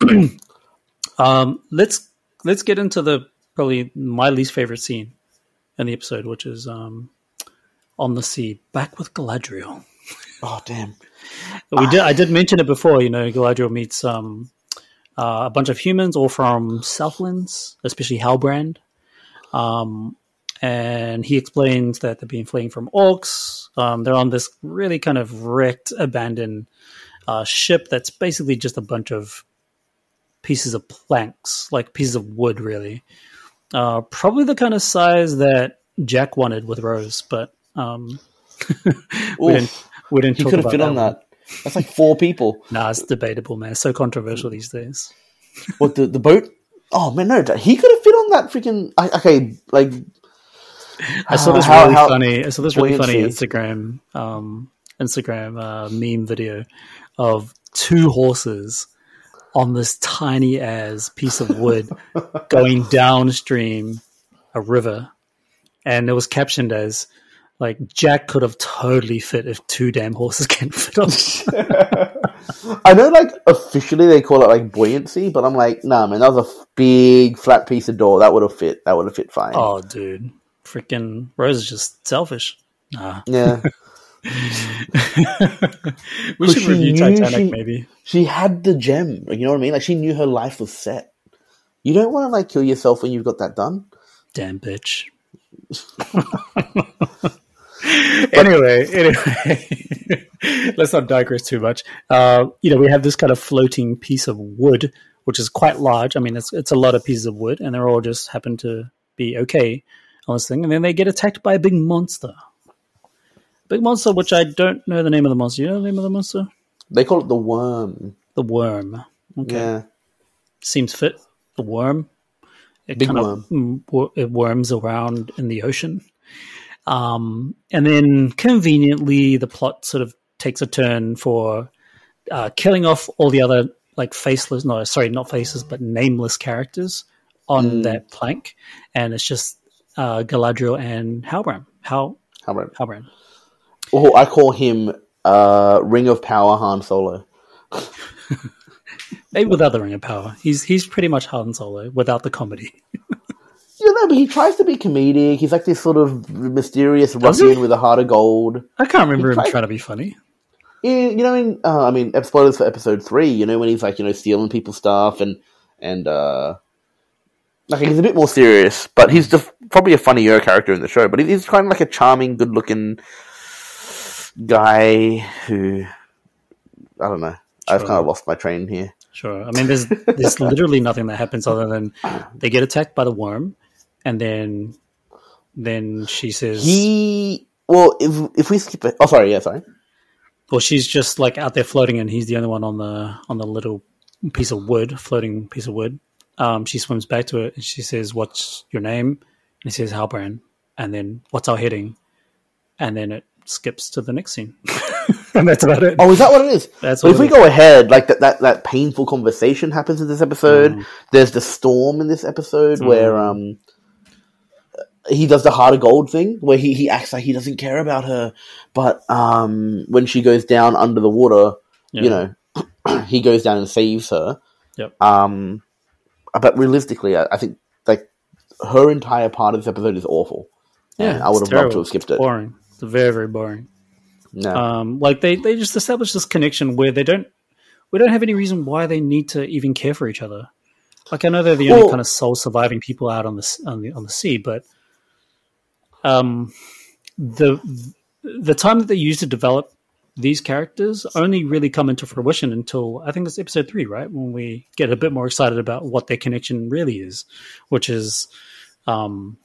[clears throat] um, let's let's get into the probably my least favorite scene in the episode, which is um on the sea, back with Galadriel. [laughs] Oh damn! We did. I did mention it before. You know, Galadriel meets um, uh, a bunch of humans, all from Southlands, especially Halbrand. Um, and he explains that they've been fleeing from orcs. Um, they're on this really kind of wrecked, abandoned uh, ship that's basically just a bunch of pieces of planks, like pieces of wood, really. Uh, probably the kind of size that Jack wanted with Rose, but um, [laughs] we didn't. We didn't. he talk could have about fit on one. that. That's like four people. [laughs] Nah, it's debatable, man. It's so controversial these days. [laughs] What the the boat? Oh man, no, he could have fit on that freaking. I- Okay, like I saw this How- really how- funny. I saw this really funny. Instagram, um, Instagram uh, meme video of two horses on this tiny as piece of wood going downstream a river, and it was captioned as like Jack could have totally fit if two damn horses [laughs] can fit on. [laughs] I know, like officially they call it like buoyancy, but I'm like, nah, man, that was a big flat piece of door that would have fit. That would have fit fine. oh, dude, freaking Rose is just selfish. Nah, Yeah, [laughs] [laughs] we should review Titanic, she- maybe. she had the gem. You know what I mean? Like she knew her life was set. You don't want to like kill yourself when you've got that done. Damn bitch. [laughs] anyway, anyway, [laughs] let's not digress too much. Uh, you know, we have this kind of floating piece of wood, which is quite large. I mean, it's it's a lot of pieces of wood, and they're all just happen to be okay on this thing, and then they get attacked by a big monster. Big monster, which I don't know the name of the monster. You know the name of the monster? They call it the worm. The worm. Okay, Yeah, seems fit. The worm. It Big kind worm. of it worms around in the ocean. Um, and then conveniently, the plot sort of takes a turn for uh, killing off all the other like faceless, no, sorry, not faces, but nameless characters on Mm. that plank, and it's just uh, Galadriel and Halbrand. Hal about? Halbrand. Oh, I call him uh, Ring of Power Han Solo. [laughs] Maybe without the Ring of Power, he's he's pretty much Han Solo without the comedy. [laughs] You know, but he tries to be comedic. He's like this sort of mysterious ruffian with a heart of gold. I can't remember him trying to be funny. Yeah, you know, in uh, I mean, spoilers for episode three. You know, when he's like, you know, stealing people's stuff and and uh, like he's a bit more serious, but he's probably a funnier character in the show. But he's kind of like a charming, good-looking guy who I don't know. I've kind of lost my train here. Sure. I mean, there's there's [laughs] literally nothing that happens other than they get attacked by the worm, and then then she says, He well, if if we skip it, oh sorry, yeah, sorry. "Well, she's just like out there floating, and he's the only one on the on the little piece of wood, floating piece of wood." Um, she swims back to it, and she says, "What's your name?" And he says, "Halbrand." And then, "What's our heading?" And then it skips to the next scene, [laughs] and that's about it. Oh, is that what it is? That's So if it we is. go ahead, like that, that, that painful conversation happens in this episode. Mm. There's the storm in this episode where um he does the heart of gold thing where he, he acts like he doesn't care about her, but um when she goes down under the water, Yeah. you know, [clears throat] he goes down and saves her. Yep. Um, but realistically, I, I think like her entire part of this episode is awful. yeah, I would it's have loved to have skipped it. boring. Very very boring. No. um, like they, they just establish this connection where they don't we don't have any reason why they need to even care for each other. Like I know they're the only kind of sole surviving people out on the on the on the sea, but um, the the time that they use to develop these characters only really come into fruition until I think it's episode three, right? When we get a bit more excited about what their connection really is, which is, um,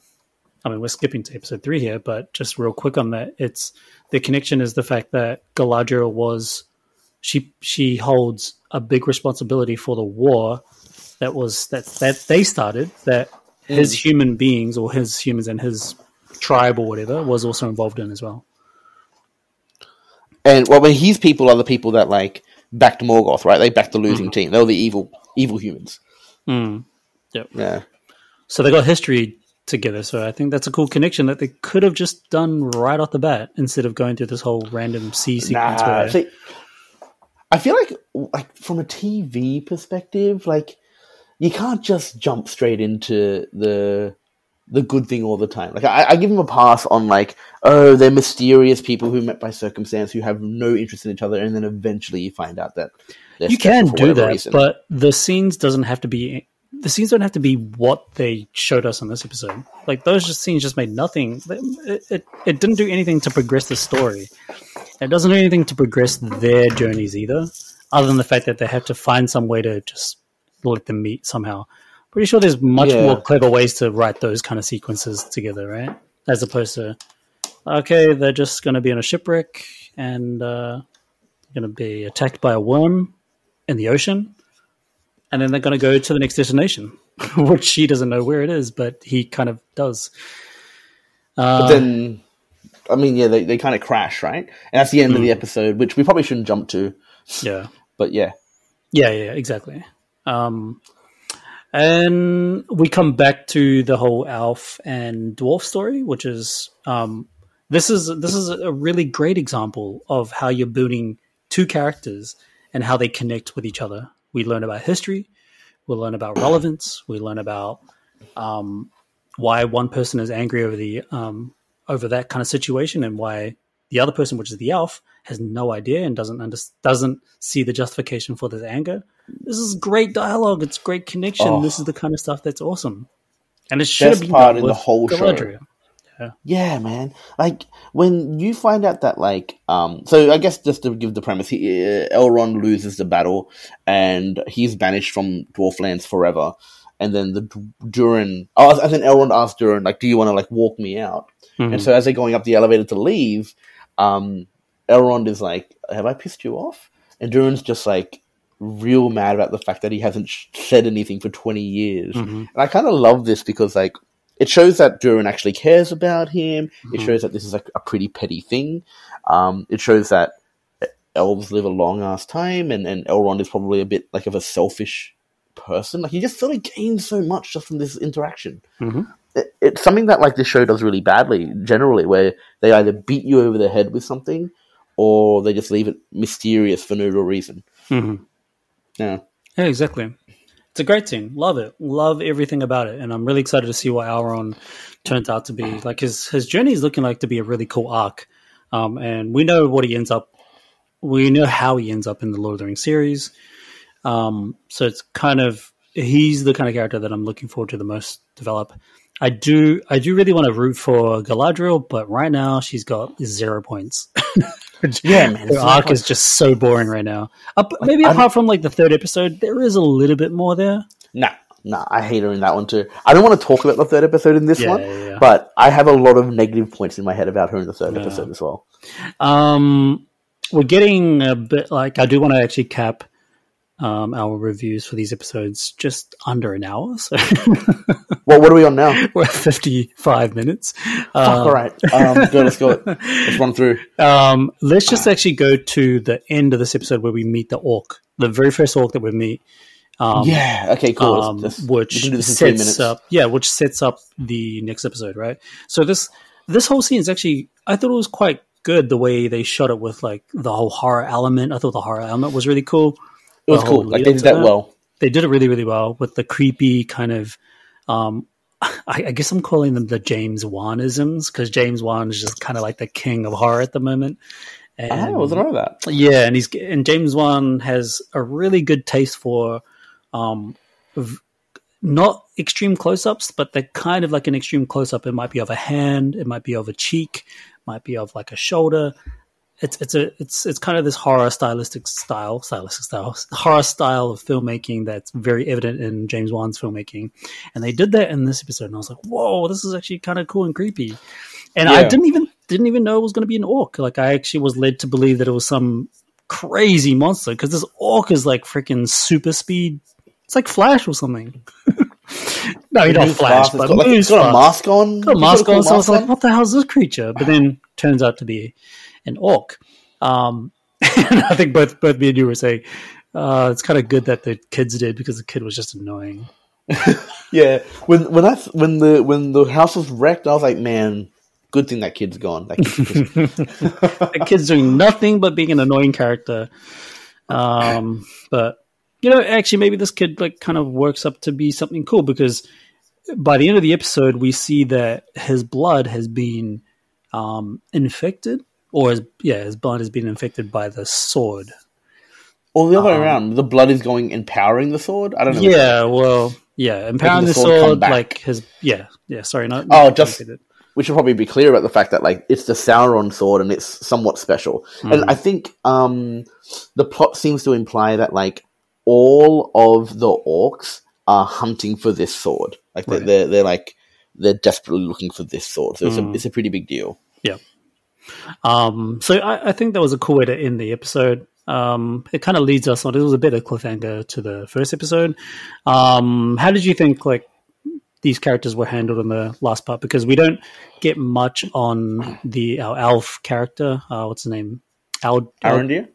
I mean, we're skipping to episode three here, but just real quick on that, it's the connection is the fact that Galadriel was she she holds a big responsibility for the war that was that that they started that his human beings or his humans and his tribe or whatever was also involved in as well. And well, mean, his people are the people that like backed Morgoth, right? They backed the losing team. They were the evil, evil humans. Mm. Yep. Yeah. So they got history together. So I think that's a cool connection that they could have just done right off the bat instead of going through this whole random sea sequence. Nah, where, see, I feel like, like from a TV perspective, like you can't just jump straight into the the good thing all the time. Like I, I give them a pass on like, oh, they're mysterious people who met by circumstance who have no interest in each other, and then eventually you find out that you can do that, reason. but the scenes doesn't have to be. The scenes don't have to be what they showed us in this episode. Like those just scenes just made nothing. It, it, it didn't do anything to progress the story. It doesn't do anything to progress their journeys either, other than the fact that they have to find some way to just let them meet somehow. Pretty sure there's much Yeah. more clever ways to write those kind of sequences together, right? As opposed to, okay, they're just going to be on a shipwreck and uh, going to be attacked by a worm in the ocean, and then they're going to go to the next destination, [laughs] which she doesn't know where it is, but he kind of does. Uh, But then, I mean, yeah, they, they kind of crash, right? And that's the end of Hmm. the episode, which we probably shouldn't jump to. yeah. [laughs] But yeah, Yeah, yeah, exactly. Um, and we come back to the whole elf and dwarf story, which is um, this is this is a really great example of how you're building two characters and how they connect with each other. We learn about history, we learn about relevance, we learn about um, why one person is angry over the um, over that kind of situation, and why the other person, which is the elf, has no idea and doesn't under- doesn't see the justification for this anger. This is great dialogue. It's great connection. Oh. This is the kind of stuff that's awesome, and it should have been part in the whole show. Galadriel. yeah, man. Like when you find out that, like, um, so I guess just to give the premise, he, uh, Elrond loses the battle and he's banished from Dwarflands forever. And then the Durin, oh, as in Elrond asks Durin, like, do you want to like walk me out? Mhm. And so as they're going up the elevator to leave, um, Elrond is like, "Have I pissed you off?" And Durin's just like real mad about the fact that he hasn't sh- said anything for twenty years. Mhm. And I kind of love this because like it shows that Durin actually cares about him. It Mhm. shows that this is like a pretty petty thing. Um, it shows that elves live a long ass time, and and Elrond is probably a bit like of a selfish person. Like he just sort of gains so much just from this interaction Mhm. it, it's something that like this show does really badly generally where they either beat you over the head with something or they just leave it mysterious for no real reason Mhm. yeah Yeah, exactly. It's a great team. Love it. Love everything about it. And I'm really excited to see what Elrond turns out to be. Like his his journey is looking like to be a really cool arc. Um, and we know what he ends up. We know how he ends up in the Lord of the Rings series. Um, so it's kind of he's the kind of character that I'm looking forward to the most develop. I do I do really want to root for Galadriel, but right now she's got zero points. [laughs] [laughs] Yeah, man, Her arc is just so boring right now. Up, maybe don't- apart from like the third episode, there is a little bit more there. nah nah i hate her in that one too i don't want to talk about the third episode in this Yeah, one yeah, yeah. but i have a lot of negative points in my head about her in the third episode as well Um, we're getting a bit like I do want to actually cap um, our reviews for these episodes just under an hour. So [laughs] well what are we on now? [laughs] We're at 55 minutes. Fuck, Um, all right um go let's go. Let's run through. Um, let's just actually go to the end of this episode where we meet the orc, the very first orc that we meet. Um, yeah okay cool. Um, Let's- let's- which we can do this in three sets up yeah which sets up the next episode right? So this this whole scene is actually i thought it was quite good the way they shot it with like the whole horror element. I thought the horror element was really cool it was cool like they did to that well they did it really really well with the creepy kind of um [laughs] I, I guess I'm calling them the James Wanisms because James Wan is just kind of like the king of horror at the moment. And, i wasn't aware of that yeah, and he's and James Wan has a really good taste for um v- not extreme close-ups, but they're kind of like an extreme close-up. It might be of a hand, it might be of a cheek, might be of like a shoulder. It's it's a it's it's kind of this horror stylistic style, stylistic style, horror style of filmmaking that's very evident in James Wan's filmmaking, and they did that in this episode. And I was like, whoa, this is actually kind of cool and creepy. And I didn't even didn't even know it was going to be an orc. Like I actually was led to believe that it was some crazy monster because this orc is like freaking super speed. It's like Flash or something. [laughs] no, he don't flash, but got, like, it's got a mask on. got a mask on. So I was like, what the hell is this creature? But then turns out to be an orc. Um, and [laughs] I think both both me and you were saying uh, it's kind of good that the kids did because the kid was just annoying. [laughs] Yeah, when when I when the when the house was wrecked, I was like, man, good thing that kid's gone. That kid's just- [laughs] the kid's doing nothing but being an annoying character. Um, but you know, actually, maybe this kid like kind of works up to be something cool because by the end of the episode, we see that his blood has been um, infected, or his, yeah, his blood has been infected by the sword. or the other way Um, around. The blood is going empowering the sword. I don't know. Yeah, well, yeah, empowering the the sword sword, like his yeah, yeah. Sorry, not Oh, just- infected. we should probably be clear about the fact that like it's the Sauron sword and it's somewhat special. Hmm. And I think um, the plot seems to imply that like all of the orcs are hunting for this sword. Like they're, Right. they're they're like they're desperately looking for this sword. So it's, Hmm. a, it's a pretty big deal. Um, so I, I think that was a cool way to end the episode. Um, it kind of leads us on. It was a bit of cliffhanger to the first episode. Um, how did you think like these characters were handled in the last part? Because we don't get much on the our elf character. Uh, what's his name? Al? Arondir.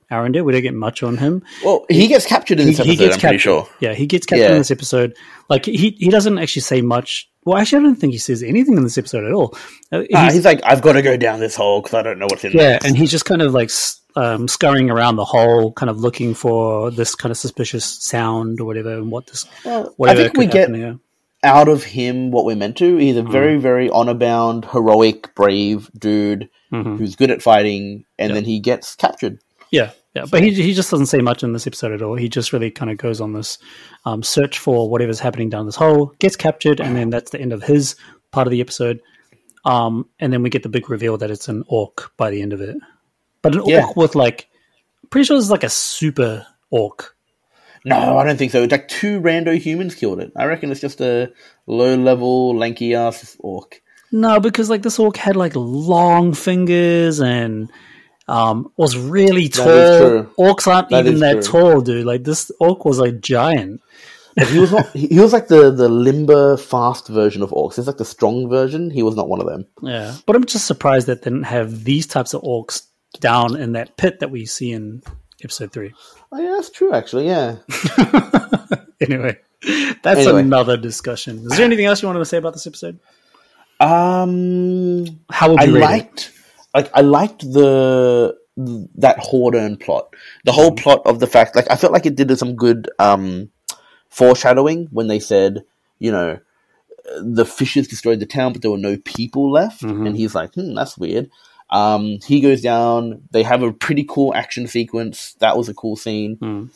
We don't get much on him. Well, he gets captured in this episode. I'm pretty sure. Yeah, he gets captured Yeah. in this episode. Like he he doesn't actually say much. Well, actually, I don't think he says anything in this episode at all. Uh, Nah, he's- he's like, I've got to go down this hole because I don't know what's in yeah, there. and he's just kind of like um, scurrying around the hole, kind of looking for this kind of suspicious sound or whatever, and what this Well, I whatever think we get happen here. Out of him what we're meant to. He's a very, very honor bound, heroic, brave dude Mhm. who's good at fighting, and Yeah. then he gets captured. Yeah, yeah, but he he just doesn't say much in this episode at all. He just really kind of goes on this um, search for whatever's happening down this hole, gets captured, and then that's the end of his part of the episode. Um, and then we get the big reveal that it's an orc by the end of it, but an Yeah. orc with like, pretty sure it's like a super orc. No, I don't think so. It's like two rando humans killed it. I reckon it's just a low level, lanky ass orc. No, because like this orc had like long fingers and um, was really tall. Orcs aren't That even that true. tall, dude. Like this orc was like giant. He was not. [laughs] he he was like the the limber, fast version of orcs. It's like the strong version. He was not one of them. Yeah, but I'm just surprised that they didn't have these types of orcs down in that pit that we see in episode three. Oh, yeah, that's true. Actually, yeah. [laughs] Anyway, that's Anyway. another discussion. Is there anything else you wanted to say about this episode? Um, How would I you rate it? liked, like, I liked the that Hordern plot. The Mm-hmm. whole plot of the fact, like, I felt like it did some good um foreshadowing when they said, you know, the fishes destroyed the town, but there were no people left, Mhm. and he's like, hmm, that's weird. Um, he goes down. They have a pretty cool action sequence. That was a cool scene. Mm.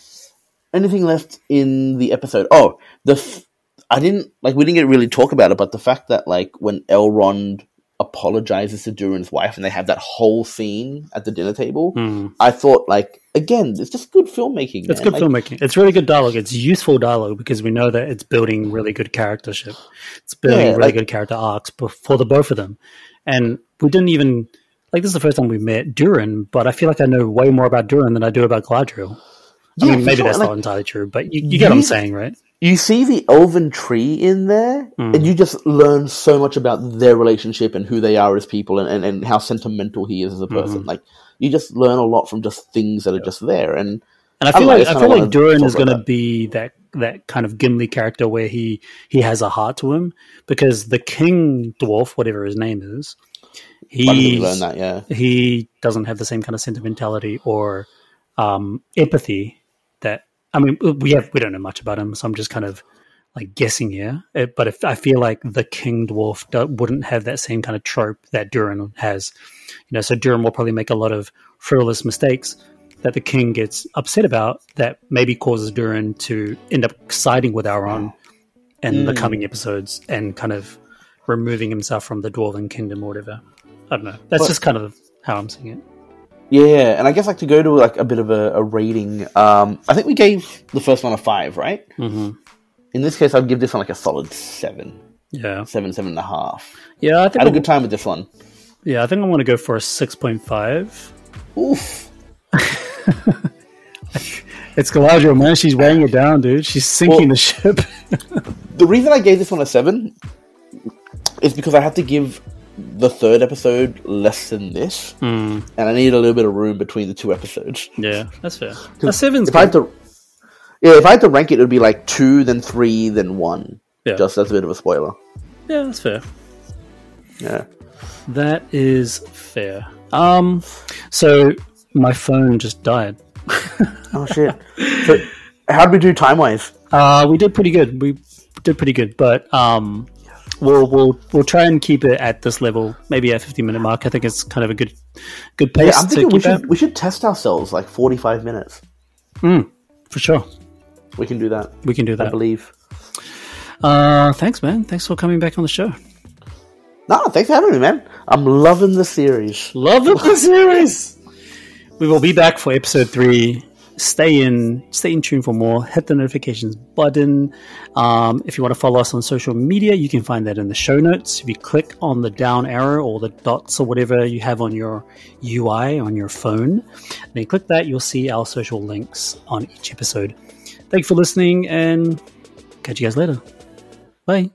Anything left in the episode? Oh, the f- I didn't like. We didn't get really talk about it, but the fact that like when Elrond apologizes to Durin's wife, and they have that whole scene at the dinner table, Mm. I thought like again, it's just good filmmaking. It's man. good Like, filmmaking. It's really good dialogue. It's useful dialogue because we know that it's building really good charactership. It's building Yeah, really like- good character arcs for the both of them. And we didn't even like this is the first time we met Durin, but I feel like I know way more about Durin than I do about Galadriel. I Yeah, mean, maybe sure. that's Like, not entirely true, but you, you get what I'm saying, right? you see the elven tree in there, Mm. and you just learn so much about their relationship and who they are as people, and, and, and how sentimental he is as a person. Mm-hmm. Like you just learn a lot from just things that are just there, and And I feel I like just I feel like Durin is going to be that that kind of Gimli character where he he has a heart to him because the king dwarf, whatever his name is, he learn that. Yeah, he doesn't have the same kind of sentimentality or um, empathy that I mean we have we don't know much about him, so I'm just kind of like guessing here. Uh, But if I feel like the king dwarf do, wouldn't have that same kind of trope that Durin has, you know, so Durin will probably make a lot of frivolous mistakes that the king gets upset about that maybe causes Durin to end up siding with Sauron in the Mm. coming episodes and kind of removing himself from the dwarven kingdom or whatever. I don't know. That's Well- just kind of how I'm seeing it. yeah, and I guess like to go to like a bit of a, a rating. Um, I think we gave the first one a five, right? hmm In this case, I'd give this one like a solid seven, Yeah, seven, seven and a half. yeah. I think I had a I'm, good time with this one. yeah, I think I'm going to go for a six point five. Oof. [laughs] It's Galadriel, man. She's weighing it down, dude. She's sinking Well- the ship. [laughs] the reason I gave this one a seven is because I had to give the third episode less than this, Mm, and I need a little bit of room between the two episodes. yeah, that's fair. A seven's If I had to, yeah, if I had to rank it, it would be like two, then three, then one. Yeah. Just as a bit of a spoiler. Yeah, that's fair. Yeah. That is fair. Um, so my phone just died. Oh shit. so, how did we do time wise? Uh, we did pretty good. We did pretty good, but um, we'll we'll we'll try and keep it at this level, maybe at fifty minute mark. I think it's kind of a good good Yeah, pace I'm thinking we at should we should test ourselves like 45 minutes. for sure. We can do that. We can do that. I believe. Uh, thanks, man. Thanks for coming back on the show. No, thanks for having me, man. I'm loving the series. Loving the series. We will be back for episode three. Stay in, stay in tune for more. Hit the notifications button. Um, if you want to follow us on social media, you can find that in the show notes. If you click on the down arrow or the dots or whatever you have on your UI on your phone, then click that. You'll see our social links on each episode. Thank you for listening, and catch you guys later. Bye.